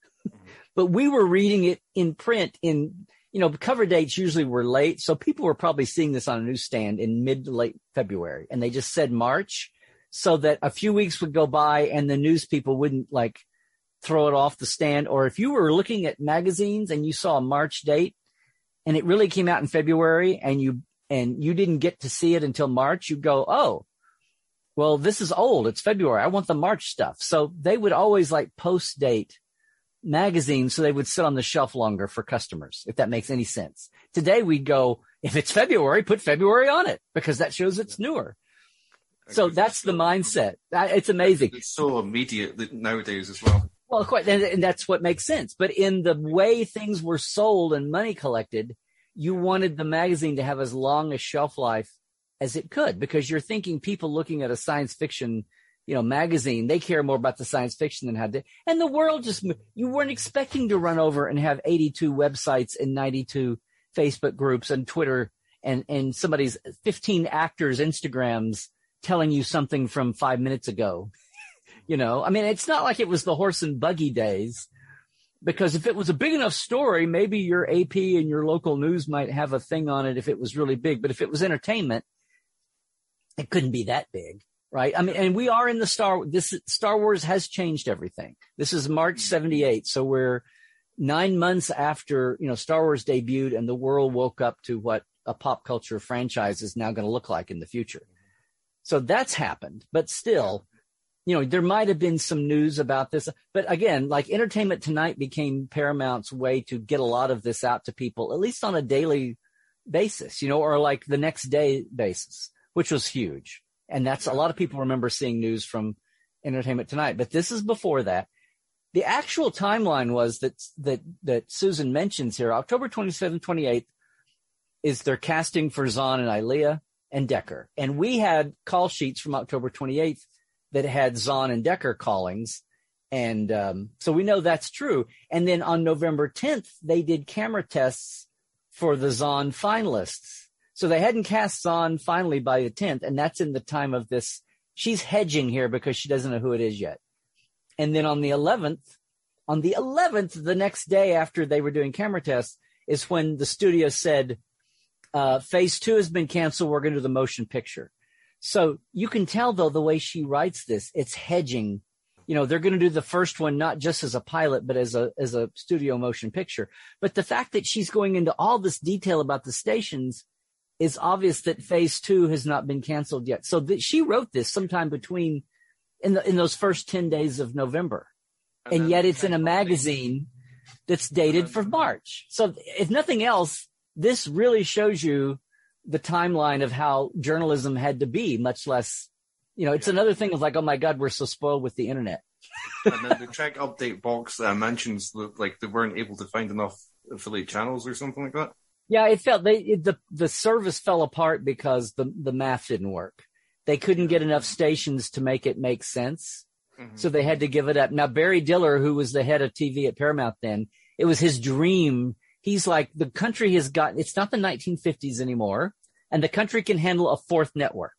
but we were reading it in print in, you know, cover dates usually were late. So people were probably seeing this on a newsstand in mid to late February and they just said March so that a few weeks would go by and the news people wouldn't like throw it off the stand. Or if you were looking at magazines and you saw a March date, and it really came out in February and you and you didn't get to see it until March, you go, "Oh, well, this is old. It's February. I want the March stuff." So they would always like post date magazines so they would sit on the shelf longer for customers, if that makes any sense. Today we'd go, if it's February, put February on it because that shows it's newer. So that's the um, mindset. It's amazing. It's so immediate nowadays as well. Well, quite, and that's what makes sense. But in the way things were sold and money collected, you wanted the magazine to have as long a shelf life as it could because you're thinking people looking at a science fiction, you know, magazine, they care more about the science fiction than how to. And the world just, you weren't expecting to run over and have 82 websites and 92 Facebook groups and Twitter and, and somebody's 15 actors Instagrams telling you something from five minutes ago. You know, I mean, it's not like it was the horse and buggy days because if it was a big enough story, maybe your AP and your local news might have a thing on it if it was really big. But if it was entertainment, it couldn't be that big, right? I mean, and we are in the Star, this Star Wars has changed everything. This is March mm-hmm. 78. So we're nine months after, you know, Star Wars debuted and the world woke up to what a pop culture franchise is now going to look like in the future. So that's happened, but still you know, there might have been some news about this, but again, like Entertainment Tonight became Paramount's way to get a lot of this out to people, at least on a daily basis, you know, or like the next day basis, which was huge. And that's a lot of people remember seeing news from Entertainment Tonight, but this is before that. The actual timeline was that, that, that Susan mentions here, October 27th, 28th is their casting for Xon and Ilia and Decker. And we had call sheets from October 28th that had Xon and Decker callings. And um, so we know that's true. And then on November 10th, they did camera tests for the Xon finalists. So they hadn't cast Xon finally by the 10th, and that's in the time of this. She's hedging here because she doesn't know who it is yet. And then on the 11th, on the 11th, the next day after they were doing camera tests, is when the studio said, uh, phase two has been canceled. We're going to do the motion picture. So you can tell though, the way she writes this, it's hedging. You know, they're going to do the first one, not just as a pilot, but as a, as a studio motion picture. But the fact that she's going into all this detail about the stations is obvious that phase two has not been canceled yet. So that she wrote this sometime between in the, in those first 10 days of November. And, and yet it's in a magazine that's dated for March. So if nothing else, this really shows you the timeline of how journalism had to be, much less, you know, it's yeah. another thing of like, oh my God, we're so spoiled with the internet. and then the Trek update box uh, mentions that like they weren't able to find enough affiliate channels or something like that. Yeah, it felt they it, the the service fell apart because the the math didn't work. They couldn't get enough stations to make it make sense. Mm-hmm. So they had to give it up. Now, Barry Diller, who was the head of TV at Paramount then, it was his dream. He's like, the country has gotten, it's not the 1950s anymore, and the country can handle a fourth network.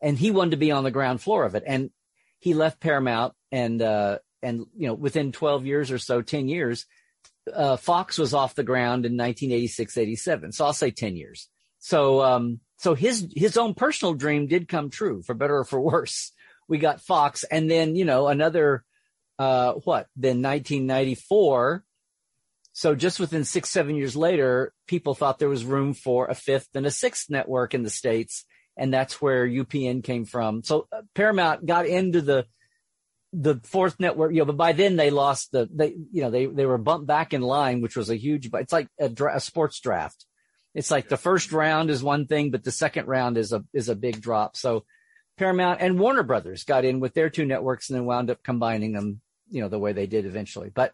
And he wanted to be on the ground floor of it. And he left Paramount and, uh, and, you know, within 12 years or so, 10 years, uh, Fox was off the ground in 1986, 87. So I'll say 10 years. So, um, so his, his own personal dream did come true for better or for worse we got Fox, and then you know another uh, what? Then 1994. So just within six, seven years later, people thought there was room for a fifth and a sixth network in the states, and that's where UPN came from. So uh, Paramount got into the the fourth network, you know, but by then they lost the they you know they they were bumped back in line, which was a huge. but It's like a, dra- a sports draft. It's like the first round is one thing, but the second round is a is a big drop. So Paramount and Warner Brothers got in with their two networks and then wound up combining them, you know, the way they did eventually. But,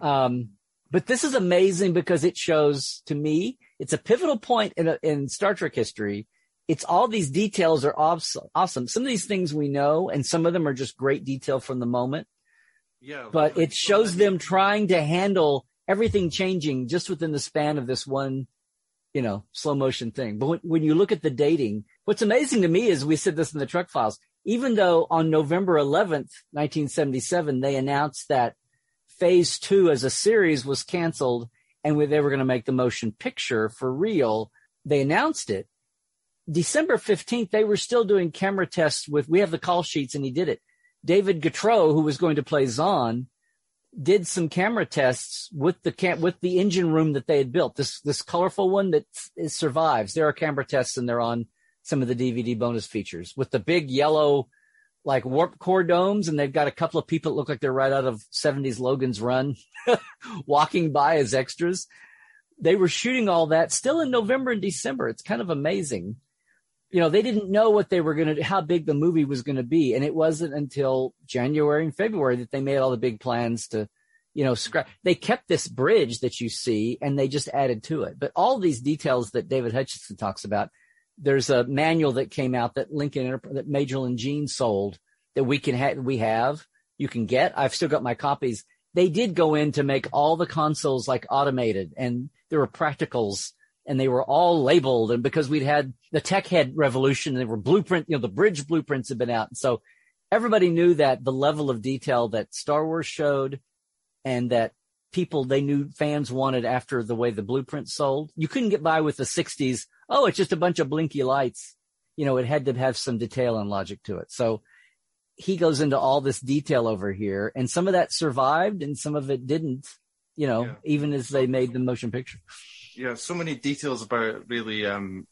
um, but this is amazing because it shows to me, it's a pivotal point in, a, in Star Trek history. It's all these details are awesome. Some of these things we know, and some of them are just great detail from the moment. Yeah. But it shows them trying to handle everything changing just within the span of this one, you know, slow motion thing. But when, when you look at the dating, What's amazing to me is we said this in the Trek files, even though on November 11th, 1977, they announced that phase two as a series was canceled and they were going to make the motion picture for real. They announced it. December 15th, they were still doing camera tests with, we have the call sheets and he did it. David Gautreaux, who was going to play Xon, did some camera tests with the cam- with the engine room that they had built. This this colorful one that survives. There are camera tests and they're on some of the DVD bonus features with the big yellow, like warp core domes. And they've got a couple of people that look like they're right out of 70s Logan's Run walking by as extras. They were shooting all that still in November and December. It's kind of amazing. You know, they didn't know what they were going to, how big the movie was going to be. And it wasn't until January and February that they made all the big plans to, you know, scrap. They kept this bridge that you see and they just added to it. But all these details that David Hutchison talks about, there's a manual that came out that Lincoln that Majel and Gene sold that we can have we have you can get. I've still got my copies. They did go in to make all the consoles like automated and there were practicals and they were all labeled and because we'd had the tech head revolution they were blueprint, you know, the bridge blueprints had been out. And so everybody knew that the level of detail that Star Wars showed and that people they knew fans wanted after the way the blueprint sold. You couldn't get by with the 60s. Oh, it's just a bunch of blinky lights. You know, it had to have some detail and logic to it. So he goes into all this detail over here and some of that survived and some of it didn't, you know, yeah. even as they made the motion picture. Yeah. So many details about it really, um,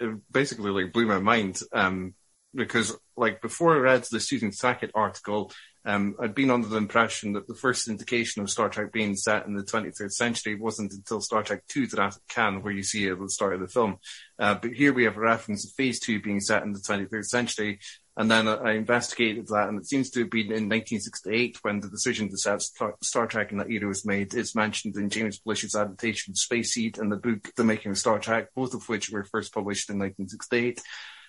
it basically like blew my mind. Um, because like before I read the Susan Sackett article, um, I'd been under the impression that the first indication of Star Trek being set in the 23rd century wasn't until Star Trek II that can, where you see it at the start of the film. Uh, but here we have a reference of Phase 2 being set in the 23rd century. And then I investigated that, and it seems to have been in 1968 when the decision to set Star Trek in that era was made. It's mentioned in James Blish's adaptation Space Seed and the book The Making of Star Trek, both of which were first published in 1968.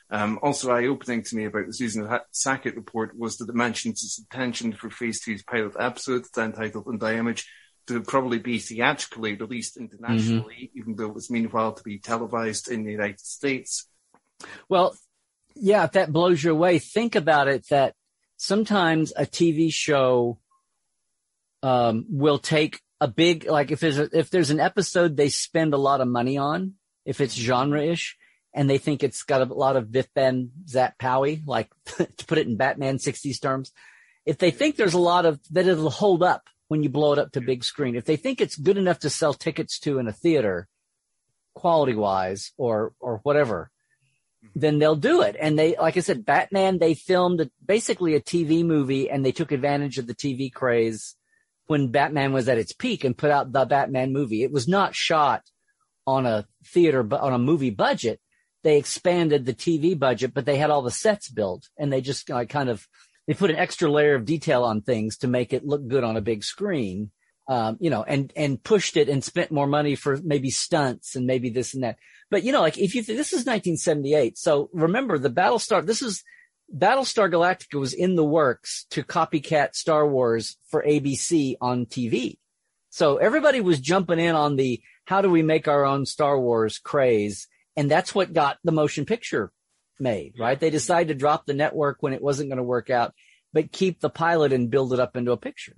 Um, also eye-opening to me about the Susan Sackett report was that it mentions its intention for Phase 2's pilot episode, entitled In Image, to probably be theatrically released internationally, mm-hmm. even though it was meanwhile to be televised in the United States. Well, yeah, if that blows you away, think about it that sometimes a TV show um, will take a big like if there's a, if there's an episode they spend a lot of money on, if it's genre-ish, and they think it's got a lot of Biff Ben Zap Powie, like to put it in Batman 60s terms. If they think there's a lot of that it'll hold up when you blow it up to big screen, if they think it's good enough to sell tickets to in a theater, quality wise or or whatever, mm-hmm. then they'll do it. And they, like I said, Batman, they filmed basically a TV movie and they took advantage of the TV craze when Batman was at its peak and put out the Batman movie. It was not shot on a theater, but on a movie budget. They expanded the TV budget, but they had all the sets built and they just like kind of, they put an extra layer of detail on things to make it look good on a big screen. Um, you know, and, and pushed it and spent more money for maybe stunts and maybe this and that. But you know, like if you, this is 1978. So remember the Battlestar, this is Battlestar Galactica was in the works to copycat Star Wars for ABC on TV. So everybody was jumping in on the how do we make our own Star Wars craze. And that's what got the motion picture made, right? They decided to drop the network when it wasn't going to work out, but keep the pilot and build it up into a picture.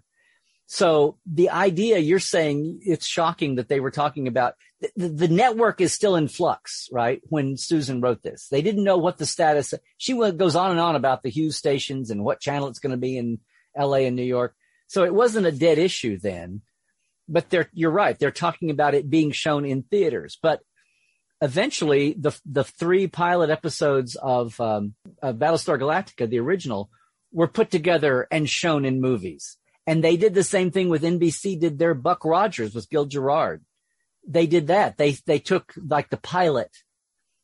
So the idea you're saying it's shocking that they were talking about the, the, network is still in flux, right? When Susan wrote this, they didn't know what the status. She goes on and on about the Hughes stations and what channel it's going to be in L.A. and New York. So it wasn't a dead issue then, but they're, you're right. They're talking about it being shown in theaters, but eventually the, the three pilot episodes of, um, of Battlestar Galactica, the original, were put together and shown in movies. And they did the same thing with NBC did their Buck Rogers with Gil Gerard. They did that. They, they took like the pilot,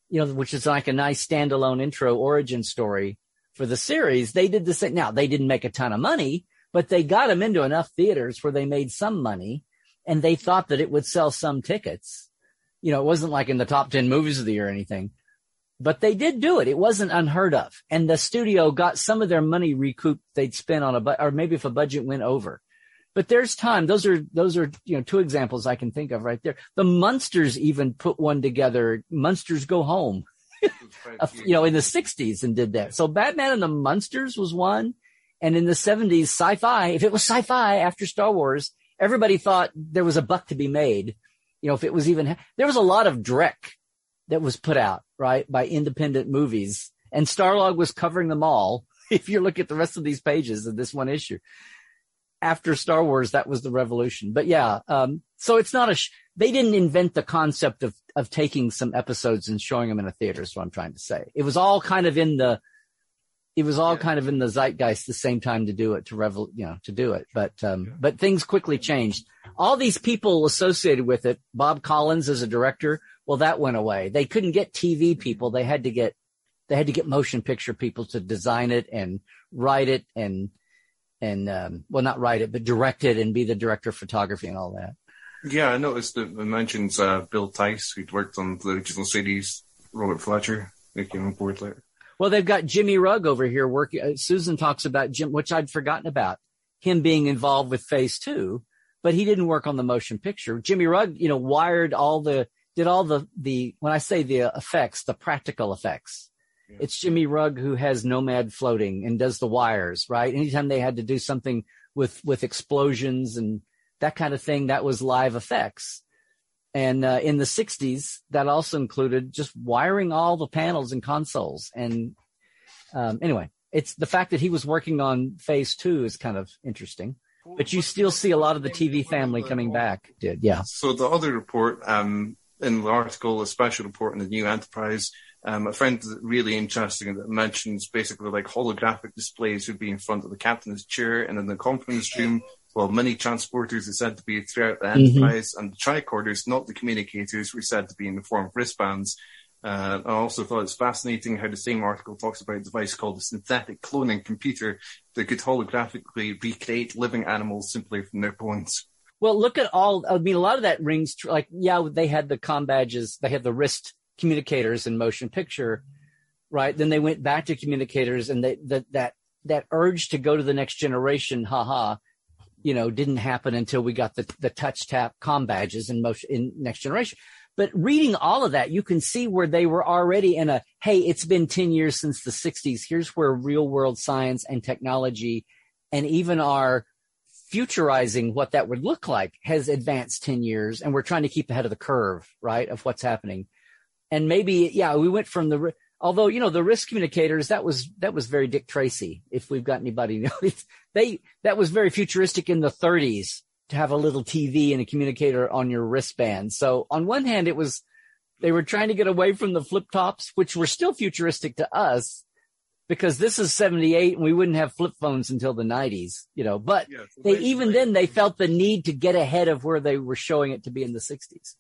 you know, which is like a nice standalone intro origin story for the series. They did the same. Now they didn't make a ton of money, but they got them into enough theaters where they made some money and they thought that it would sell some tickets. You know, it wasn't like in the top 10 movies of the year or anything, but they did do it. It wasn't unheard of. And the studio got some of their money recouped they'd spent on a, bu- or maybe if a budget went over. But there's time. Those are, those are, you know, two examples I can think of right there. The Munsters even put one together. Munsters Go Home, you know, in the 60s and did that. So Batman and the Munsters was one. And in the 70s, sci-fi, if it was sci-fi after Star Wars, everybody thought there was a buck to be made. You know, if it was even, there was a lot of Drek that was put out, right, by independent movies. And Starlog was covering them all. If you look at the rest of these pages of this one issue, after Star Wars, that was the revolution. But yeah, um, so it's not a, sh- they didn't invent the concept of, of taking some episodes and showing them in a theater is what I'm trying to say. It was all kind of in the, it was all kind of in the zeitgeist the same time to do it, to revel, you know, to do it. But, um, but things quickly changed. All these people associated with it, Bob Collins as a director, well, that went away. They couldn't get TV people. They had to get, they had to get motion picture people to design it and write it and, and, um, well, not write it, but direct it and be the director of photography and all that. Yeah, I noticed that it mentions, uh, Bill Theiss who'd worked on the original series, Robert Fletcher, who came on board later. Well, they've got Jimmy Rugg over here working. Uh, Susan talks about Jim, which I'd forgotten about him being involved with phase two, but he didn't work on the motion picture. Jimmy Rugg, you know, wired all the did all the the when I say the effects, the practical effects. Yeah. It's Jimmy Rugg who has Nomad floating and does the wires, right? Anytime they had to do something with with explosions and that kind of thing, that was live effects. And uh, in the 60s, that also included just wiring all the panels and consoles. And um, anyway, it's the fact that he was working on phase two is kind of interesting. But you still see a lot of the TV family coming back. Did yeah. So the other report, um, in the article, a special report in the New Enterprise, um, I found really interesting that mentions basically like holographic displays would be in front of the captain's chair and in the conference room. Well, many transporters are said to be throughout the mm-hmm. Enterprise, and the tricorders, not the communicators, were said to be in the form of wristbands. Uh, I also thought it's fascinating how the same article talks about a device called a synthetic cloning computer that could holographically recreate living animals simply from their bones. Well, look at all. I mean, a lot of that rings like yeah, they had the com badges, they had the wrist communicators in motion picture, right? Then they went back to communicators and they, that, that, that urge to go to the next generation, haha, you know, didn't happen until we got the, the touch tap com badges in motion in next generation. But reading all of that, you can see where they were already in a, hey, it's been 10 years since the 60s. Here's where real world science and technology and even our futurizing what that would look like has advanced 10 years. And we're trying to keep ahead of the curve, right, of what's happening. And maybe, yeah, we went from the, although, you know, the risk communicators, that was, that was very Dick Tracy. If we've got anybody, know, they, that was very futuristic in the 30s to have a little TV and a communicator on your wristband. So on one hand, it was, they were trying to get away from the flip tops, which were still futuristic to us because this is 78 and we wouldn't have flip phones until the 90s, you know, but yeah, so they, even then they felt the need to get ahead of where they were showing it to be in the 60s.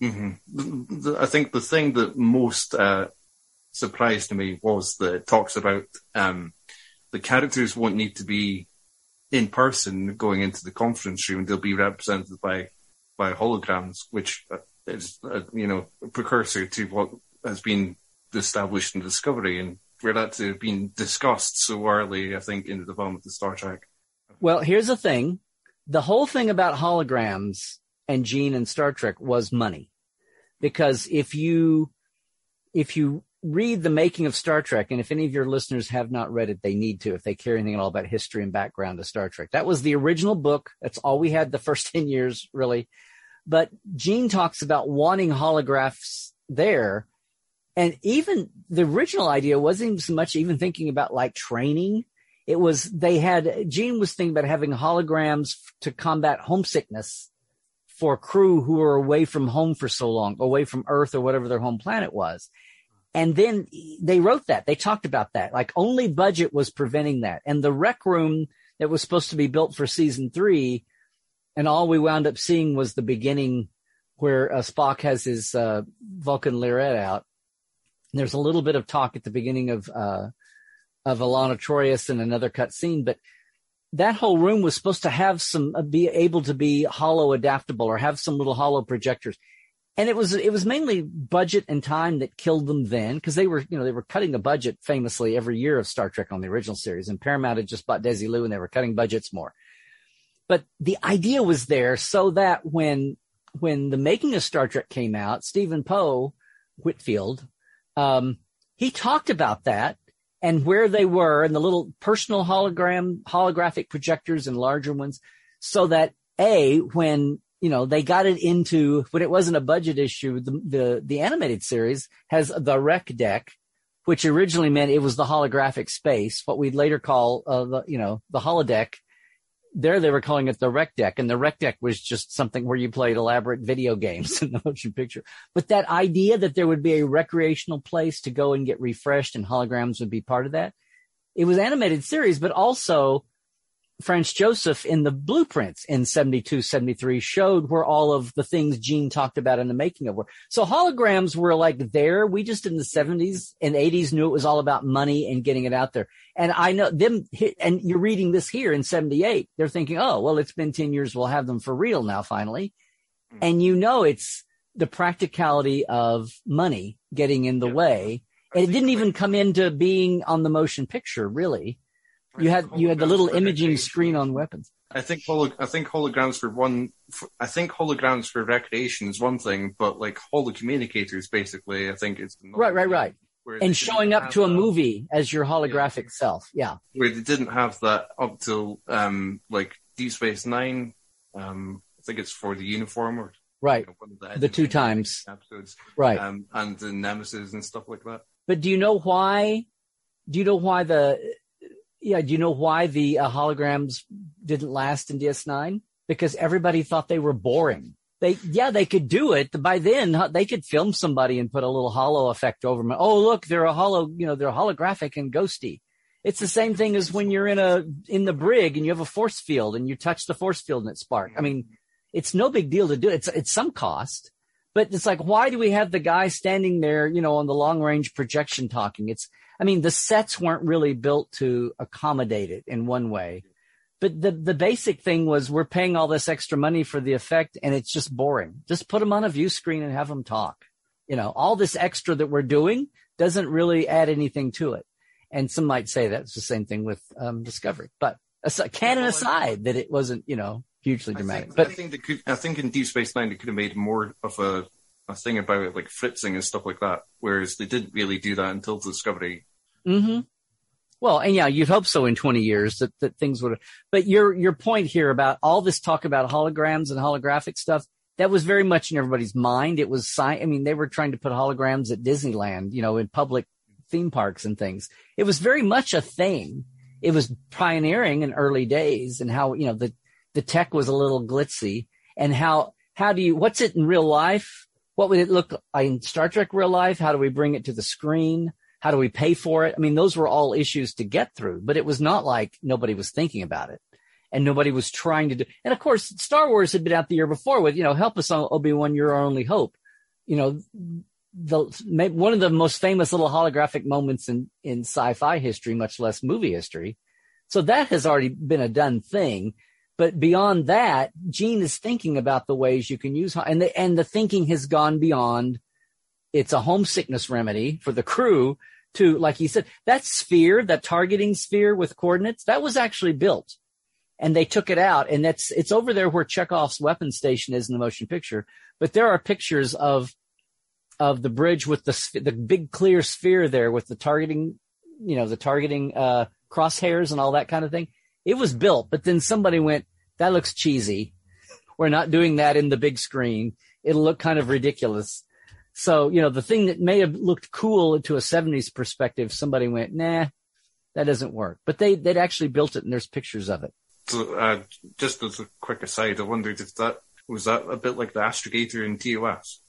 Mm-hmm. I think the thing that most uh, surprised me was that it talks about um, the characters won't need to be in person going into the conference room. They'll be represented by by holograms, which uh, is uh, you know a precursor to what has been established in Discovery and where that's been discussed so early. I think in the development of Star Trek. Well, here's the thing: the whole thing about holograms and Gene and Star Trek was money, because if you if you read the making of Star Trek, and if any of your listeners have not read it, they need to if they care anything at all about history and background of Star Trek. That was the original book. That's all we had the first 10 years, really. But Gene talks about wanting holographs there. And even the original idea wasn't so much even thinking about like training. It was, they had, Gene was thinking about having holograms to combat homesickness for crew who were away from home for so long, away from Earth or whatever their home planet was. And then they wrote that. They talked about that. Like only budget was preventing that. And the rec room that was supposed to be built for season three, and all we wound up seeing was the beginning where uh, Spock has his uh, Vulcan lyrette out. And there's a little bit of talk at the beginning of uh, of Elaan of Troyius and another cut scene, but that whole room was supposed to have some uh, be able to be hollow adaptable or have some little hollow projectors and it was it was mainly budget and time that killed them then because they were you know they were cutting the budget famously every year of Star Trek on the original series and Paramount had just bought Desilu and they were cutting budgets more. But the idea was there so that when when the making of Star Trek came out, Stephen Poe Whitfield, um, he talked about that and where they were and the little personal hologram holographic projectors and larger ones, so that a when you know, they got it into when it wasn't a budget issue. The, the, the animated series has the rec deck, which originally meant it was the holographic space, what we'd later call, uh, the, you know, the holodeck. There they were calling it the rec deck and the rec deck was just something where you played elaborate video games in the motion picture. But that idea that there would be a recreational place to go and get refreshed and holograms would be part of that. It was animated series, but also Franz Joseph in the blueprints in 72, 73 showed where all of the things Gene talked about in the making of were. So holograms were like there. We just in the 70s and 80s knew it was all about money and getting it out there. And I know them, and you're reading this here in 78. They're thinking, oh, well, it's been 10 years. We'll have them for real now, finally. Mm-hmm. And you know, it's the practicality of money getting in the yeah. way. And it didn't even come into being on the motion picture, really you had you had the little imaging screen on weapons. I think holo- I think holograms for one. For, I think holograms for recreation is one thing, but like holocommunicators, basically, I think it's right, right, right. And showing up to a movie as your holographic yeah. self, yeah. Where they didn't have that up till um, like Deep Space Nine. Um, I think it's for the uniform or right you know, the, the two times episodes, right, um, and the Nemesis and stuff like that. But do you know why? Do you know why the yeah, do you know why the uh, holograms didn't last in DS9? Because everybody thought they were boring. They, yeah, they could do it. By then, they could film somebody and put a little hollow effect over them. Oh, look, they're a hollow, you know, they're holographic and ghosty. It's the same thing as when you're in a, in the brig and you have a force field and you touch the force field and it sparks. I mean, it's no big deal to do it. It's, it's some cost, but it's like, why do we have the guy standing there, you know, on the long range projection talking? It's, I mean, the sets weren't really built to accommodate it in one way. But the, the basic thing was we're paying all this extra money for the effect and it's just boring. Just put them on a view screen and have them talk. You know, all this extra that we're doing doesn't really add anything to it. And some might say that's the same thing with um, Discovery. But aside, canon aside, that it wasn't, you know, hugely dramatic. I think, but I think they could. I think in Deep Space Nine they could have made more of a a thing about it, like fritzing and stuff like that. Whereas they didn't really do that until Discovery. Hmm Well, and yeah, you'd hope so in 20 years that, that things would but your, your point here about all this talk about holograms and holographic stuff, that was very much in everybody's mind. It was sci- I mean, they were trying to put holograms at Disneyland, you know, in public theme parks and things. It was very much a thing. It was pioneering in early days and how, you know, the, the tech was a little glitzy and how, how do you, what's it in real life? What would it look like in Star Trek real life? How do we bring it to the screen? How do we pay for it? I mean, those were all issues to get through, but it was not like nobody was thinking about it and nobody was trying to do. And of course, Star Wars had been out the year before with, you know, help us on Obi-Wan, you're our only hope. You know, the, one of the most famous little holographic moments in, in sci-fi history, much less movie history. So that has already been a done thing. But beyond that, Gene is thinking about the ways you can use, and the, and the thinking has gone beyond it's a homesickness remedy for the crew to, like he said, that sphere, that targeting sphere with coordinates, that was actually built. And they took it out and that's, it's over there where Chekhov's weapon station is in the motion picture. But there are pictures of, of the bridge with the, the big clear sphere there with the targeting, you know, the targeting, uh, crosshairs and all that kind of thing. It was built, but then somebody went, that looks cheesy. We're not doing that in the big screen. It'll look kind of ridiculous. So, you know, the thing that may have looked cool to a 70s perspective, somebody went, nah, that doesn't work. But they, they'd actually built it and there's pictures of it. So, uh, just as a quick aside, I wondered if that was that a bit like the astrogator in TOS?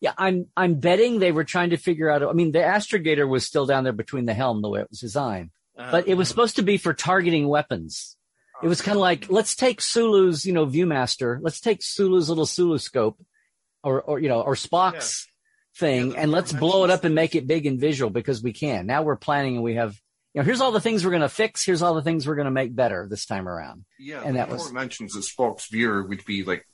Yeah, I'm, I'm betting they were trying to figure out, I mean, the astrogator was still down there between the helm, the way it was designed, uh, but it was supposed to be for targeting weapons. It was kind of like, let's take Sulu's, you know, Viewmaster. Let's take Sulu's little Sulu scope or, or, you know, or Spock's. Thing and let's blow it up and make it big and visual because we can. Now we're planning and we have, you know, here's all the things we're going to fix. Here's all the things we're going to make better this time around. Yeah. And that was mentions that Spock's viewer would be like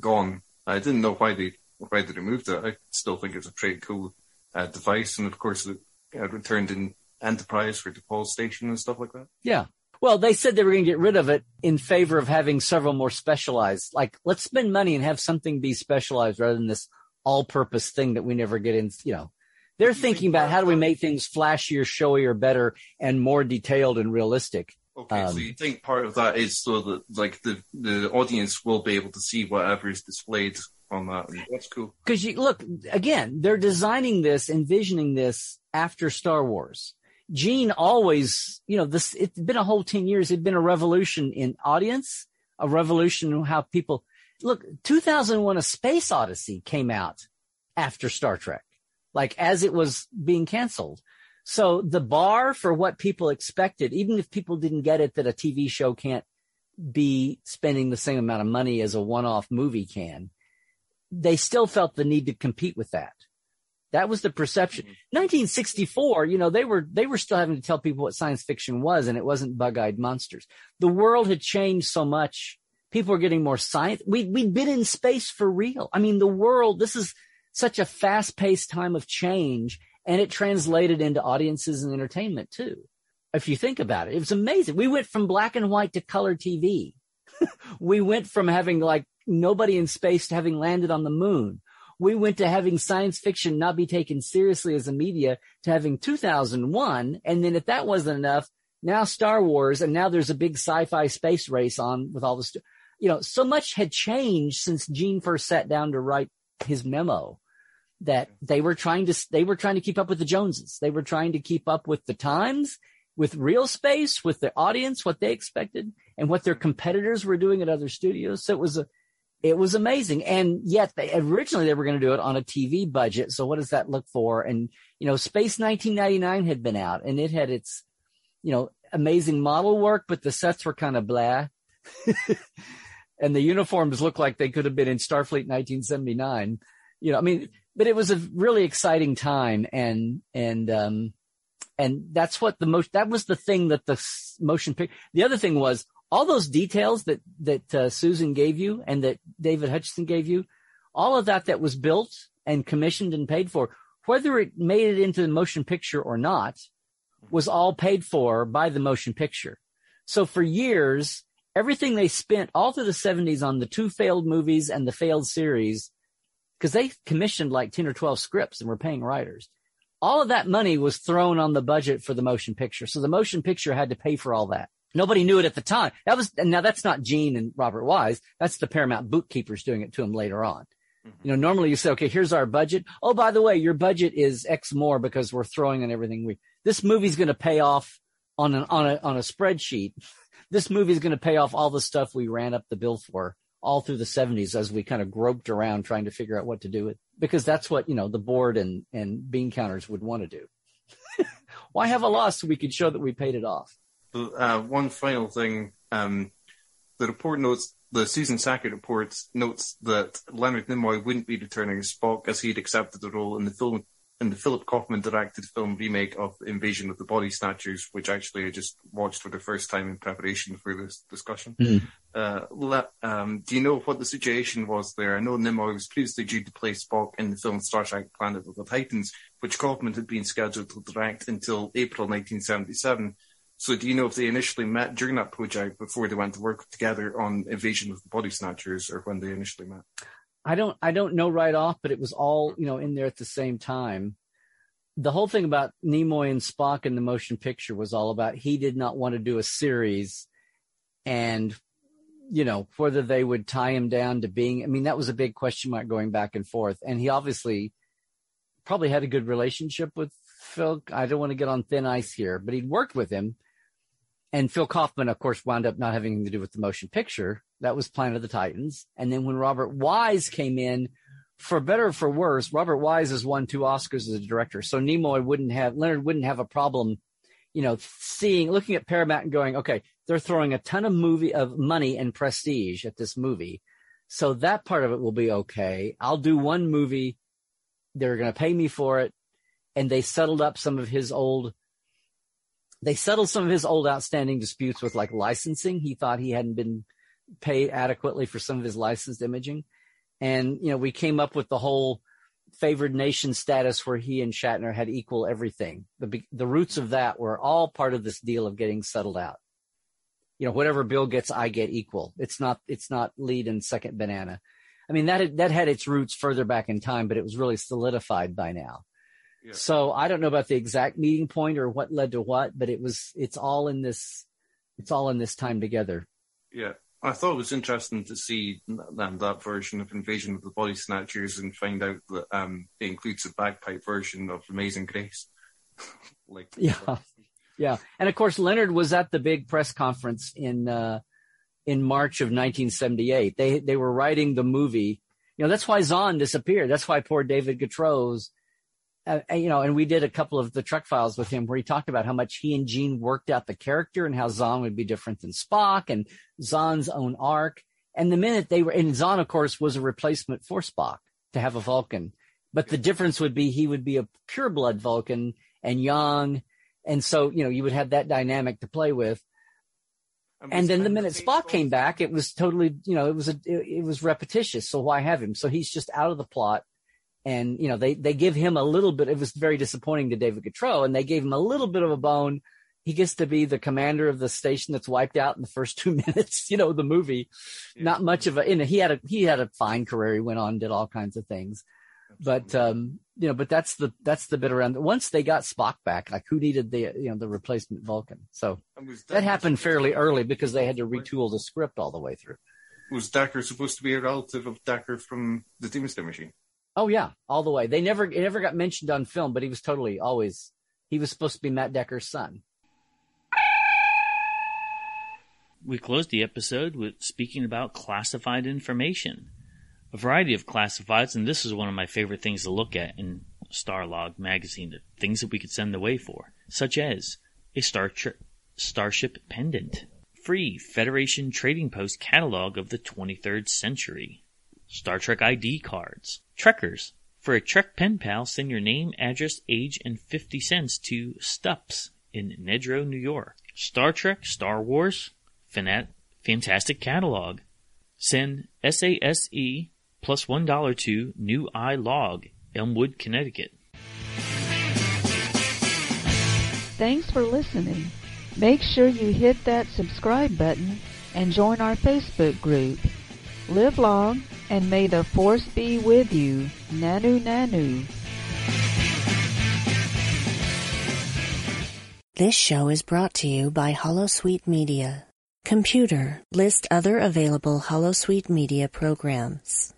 gone. I didn't know why they, why they removed it. I still think it's a pretty cool uh, device. And of course, it uh, returned in Enterprise for T'Pol Station and stuff like that. Yeah. Well, they said they were going to get rid of it in favor of having several more specialized. Like, let's spend money and have something be specialized rather than this all-purpose thing that we never get in. You know, they're thinking about how do we make things flashier, showier, better, and more detailed and realistic. Okay, um, so you think part of that is so that like the the audience will be able to see whatever is displayed on that. That's cool. Because you look again, they're designing this, envisioning this after Star Wars. Gene always, you know, this, it's been a whole 10 years. It's been a revolution in audience, a revolution in how people look. 2001 A Space Odyssey came out after Star Trek, like as it was being canceled. So the bar for what people expected, even if people didn't get it that a TV show can't be spending the same amount of money as a one-off movie can, they still felt the need to compete with that. That was the perception. 1964, mm-hmm. you know, they were, they were still having to tell people what science fiction was and it wasn't bug-eyed monsters. The world had changed so much. People are getting more science. We, we'd been in space for real. I mean, the world, this is such a fast paced time of change and it translated into audiences and entertainment too. If you think about it, it was amazing. We went from black and white to color TV. we went from having like nobody in space to having landed on the moon we went to having science fiction not be taken seriously as a media to having 2001. And then if that wasn't enough, now Star Wars, and now there's a big sci-fi space race on with all this, you know, so much had changed since Gene first sat down to write his memo that they were trying to, they were trying to keep up with the Joneses. They were trying to keep up with the times, with real space, with the audience, what they expected and what their competitors were doing at other studios. So it was a, it was amazing. And yet they originally they were going to do it on a TV budget. So what does that look for? And, you know, Space 1999 had been out and it had its, you know, amazing model work, but the sets were kind of blah. and the uniforms look like they could have been in Starfleet 1979. You know, I mean, but it was a really exciting time and, and, um, and that's what the most, that was the thing that the motion picture, the other thing was all those details that that uh, Susan gave you and that David Hutchison gave you, all of that that was built and commissioned and paid for, whether it made it into the motion picture or not, was all paid for by the motion picture. So for years, everything they spent all through the 70s on the two failed movies and the failed series, because they commissioned like 10 or 12 scripts and were paying writers. All of that money was thrown on the budget for the motion picture. So the motion picture had to pay for all that. Nobody knew it at the time. That was, now that's not Gene and Robert Wise. That's the Paramount bookkeepers doing it to him later on. Mm-hmm. You know, normally you say, okay, here's our budget. Oh, by the way, your budget is X more because we're throwing in everything we, this movie's going to pay off on an, on a, on a spreadsheet. This movie is going to pay off all the stuff we ran up the bill for all through the seventies as we kind of groped around trying to figure out what to do with, because that's what, you know, the board and, and bean counters would want to do. Why have a loss so we could show that we paid it off? Uh, one final thing. Um, the report notes, the Susan Sackett report notes that Leonard Nimoy wouldn't be returning as Spock as he'd accepted the role in the film in the Philip Kaufman directed film remake of Invasion of the Body Snatchers, which actually I just watched for the first time in preparation for this discussion. Mm. Uh, um, do you know what the situation was there? I know Nimoy was previously due to play Spock in the film Star Trek Planet of the Titans, which Kaufman had been scheduled to direct until April 1977. So do you know if they initially met during that project before they went to work together on Invasion of the Body Snatchers or when they initially met? I don't I don't know right off, but it was all you know in there at the same time. The whole thing about Nimoy and Spock in the motion picture was all about he did not want to do a series, and you know whether they would tie him down to being. I mean, that was a big question mark going back and forth, and he obviously probably had a good relationship with Phil. I don't want to get on thin ice here, but he'd worked with him. And Phil Kaufman, of course, wound up not having anything to do with the motion picture. That was Planet of the Titans. And then when Robert Wise came in, for better or for worse, Robert Wise has won two Oscars as a director. So Nimoy wouldn't have, Leonard wouldn't have a problem, you know, seeing, looking at Paramount and going, okay, they're throwing a ton of movie, of money and prestige at this movie. So that part of it will be okay. I'll do one movie. They're going to pay me for it. And they settled up some of his old they settled some of his old outstanding disputes with like licensing. He thought he hadn't been paid adequately for some of his licensed imaging. And, you know, we came up with the whole favored nation status where he and Shatner had equal everything. The, the roots of that were all part of this deal of getting settled out. You know, whatever Bill gets, I get equal. It's not, it's not lead and second banana. I mean, that, had, that had its roots further back in time, but it was really solidified by now. Yeah. So I don't know about the exact meeting point or what led to what, but it was, it's all in this, it's all in this time together. Yeah. I thought it was interesting to see um, that version of Invasion of the Body Snatchers and find out that um, it includes a bagpipe version of Amazing Grace. like, yeah, yeah, and of course Leonard was at the big press conference in uh, in March of 1978. They they were writing the movie. You know, that's why Xon disappeared. That's why poor David Gautreaux uh, you know, and we did a couple of the Trek Files with him where he talked about how much he and Gene worked out the character and how Xon would be different than Spock and Xon's own arc. And the minute they were, and Xon, of course, was a replacement for Spock to have a Vulcan. But the difference would be he would be a pure blood Vulcan and young. And so, you know, you would have that dynamic to play with. And then the minute Spock came back, it was totally, you know, it was a, it, it was repetitious. So why have him? So he's just out of the plot and you know they they give him a little bit. It was very disappointing to David Gautreaux, and they gave him a little bit of a bone. He gets to be the commander of the station that's wiped out in the first two minutes. You know the movie, yeah. not much of a. You know, he had a he had a fine career. He went on did all kinds of things, Absolutely. but um, you know, but that's the that's the bit around. Once they got Spock back, like who needed the you know the replacement Vulcan? So that happened fairly early because they had to retool the script all the way through. Was Decker supposed to be a relative of Decker from the Doomsday Machine? Oh yeah, all the way. They never it never got mentioned on film, but he was totally always he was supposed to be Matt Decker's son. We closed the episode with speaking about classified information. A variety of classifieds, and this is one of my favorite things to look at in Starlog magazine, the things that we could send away for, such as a Star Trek Starship pendant, free Federation Trading Post catalog of the 23rd century, Star Trek ID cards, Trekkers. For a Trek pen pal, send your name, address, age, and 50 cents to Stups in Nedro, New York. Star Trek, Star Wars, Fanat- Fantastic Catalog. Send SASE plus $1 to New I Log, Elmwood, Connecticut. Thanks for listening. Make sure you hit that subscribe button and join our Facebook group. Live long and may the force be with you. Nanu Nanu. This show is brought to you by Holosuite Media. Computer, list other available Holosuite Media programs.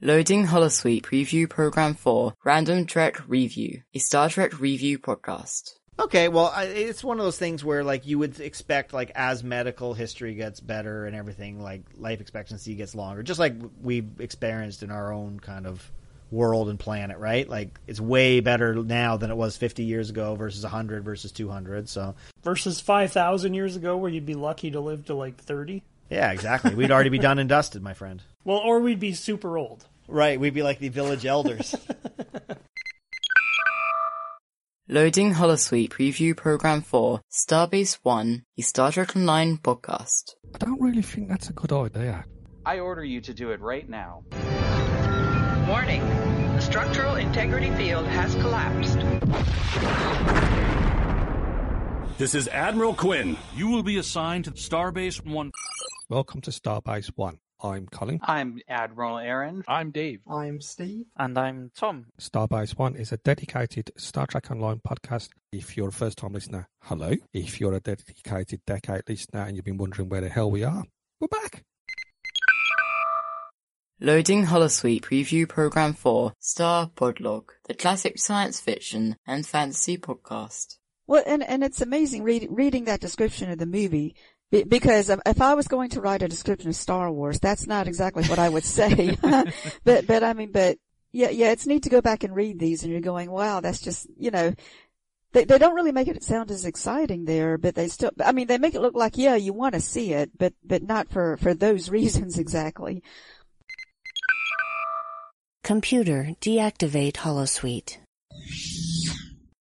Loading Holosuite Preview Program 4 Random Trek Review, a Star Trek review podcast. Okay, well, I- it's one of those things where like you would expect like as medical history gets better and everything, like life expectancy gets longer, just like we've experienced in our own kind of world and planet, right? Like it's way better now than it was 50 years ago versus 100 versus 200. So, versus 5,000 years ago where you'd be lucky to live to like 30. yeah, exactly. We'd already be done and dusted, my friend. Well, or we'd be super old. Right, we'd be like the village elders. Loading Holosuite Preview Program 4 Starbase 1, a Star Trek Online podcast. I don't really think that's a good idea. I order you to do it right now. Warning. The structural integrity field has collapsed. This is Admiral Quinn. You will be assigned to Starbase 1. Welcome to Starbase One. I'm Colin. I'm Admiral Aaron. I'm Dave. I'm Steve. And I'm Tom. Starbase One is a dedicated Star Trek Online podcast. If you're a first time listener, hello. If you're a dedicated decade listener and you've been wondering where the hell we are, we're back. Loading Holosuite Preview Program 4 Star Podlog, the classic science fiction and fantasy podcast. Well, and, and it's amazing read, reading that description of the movie be- because if I was going to write a description of Star Wars, that's not exactly what I would say. but, but I mean, but yeah, yeah, it's neat to go back and read these and you're going, wow, that's just, you know, they, they don't really make it sound as exciting there, but they still, I mean, they make it look like, yeah, you want to see it, but, but not for, for those reasons exactly. Computer, deactivate Holosuite.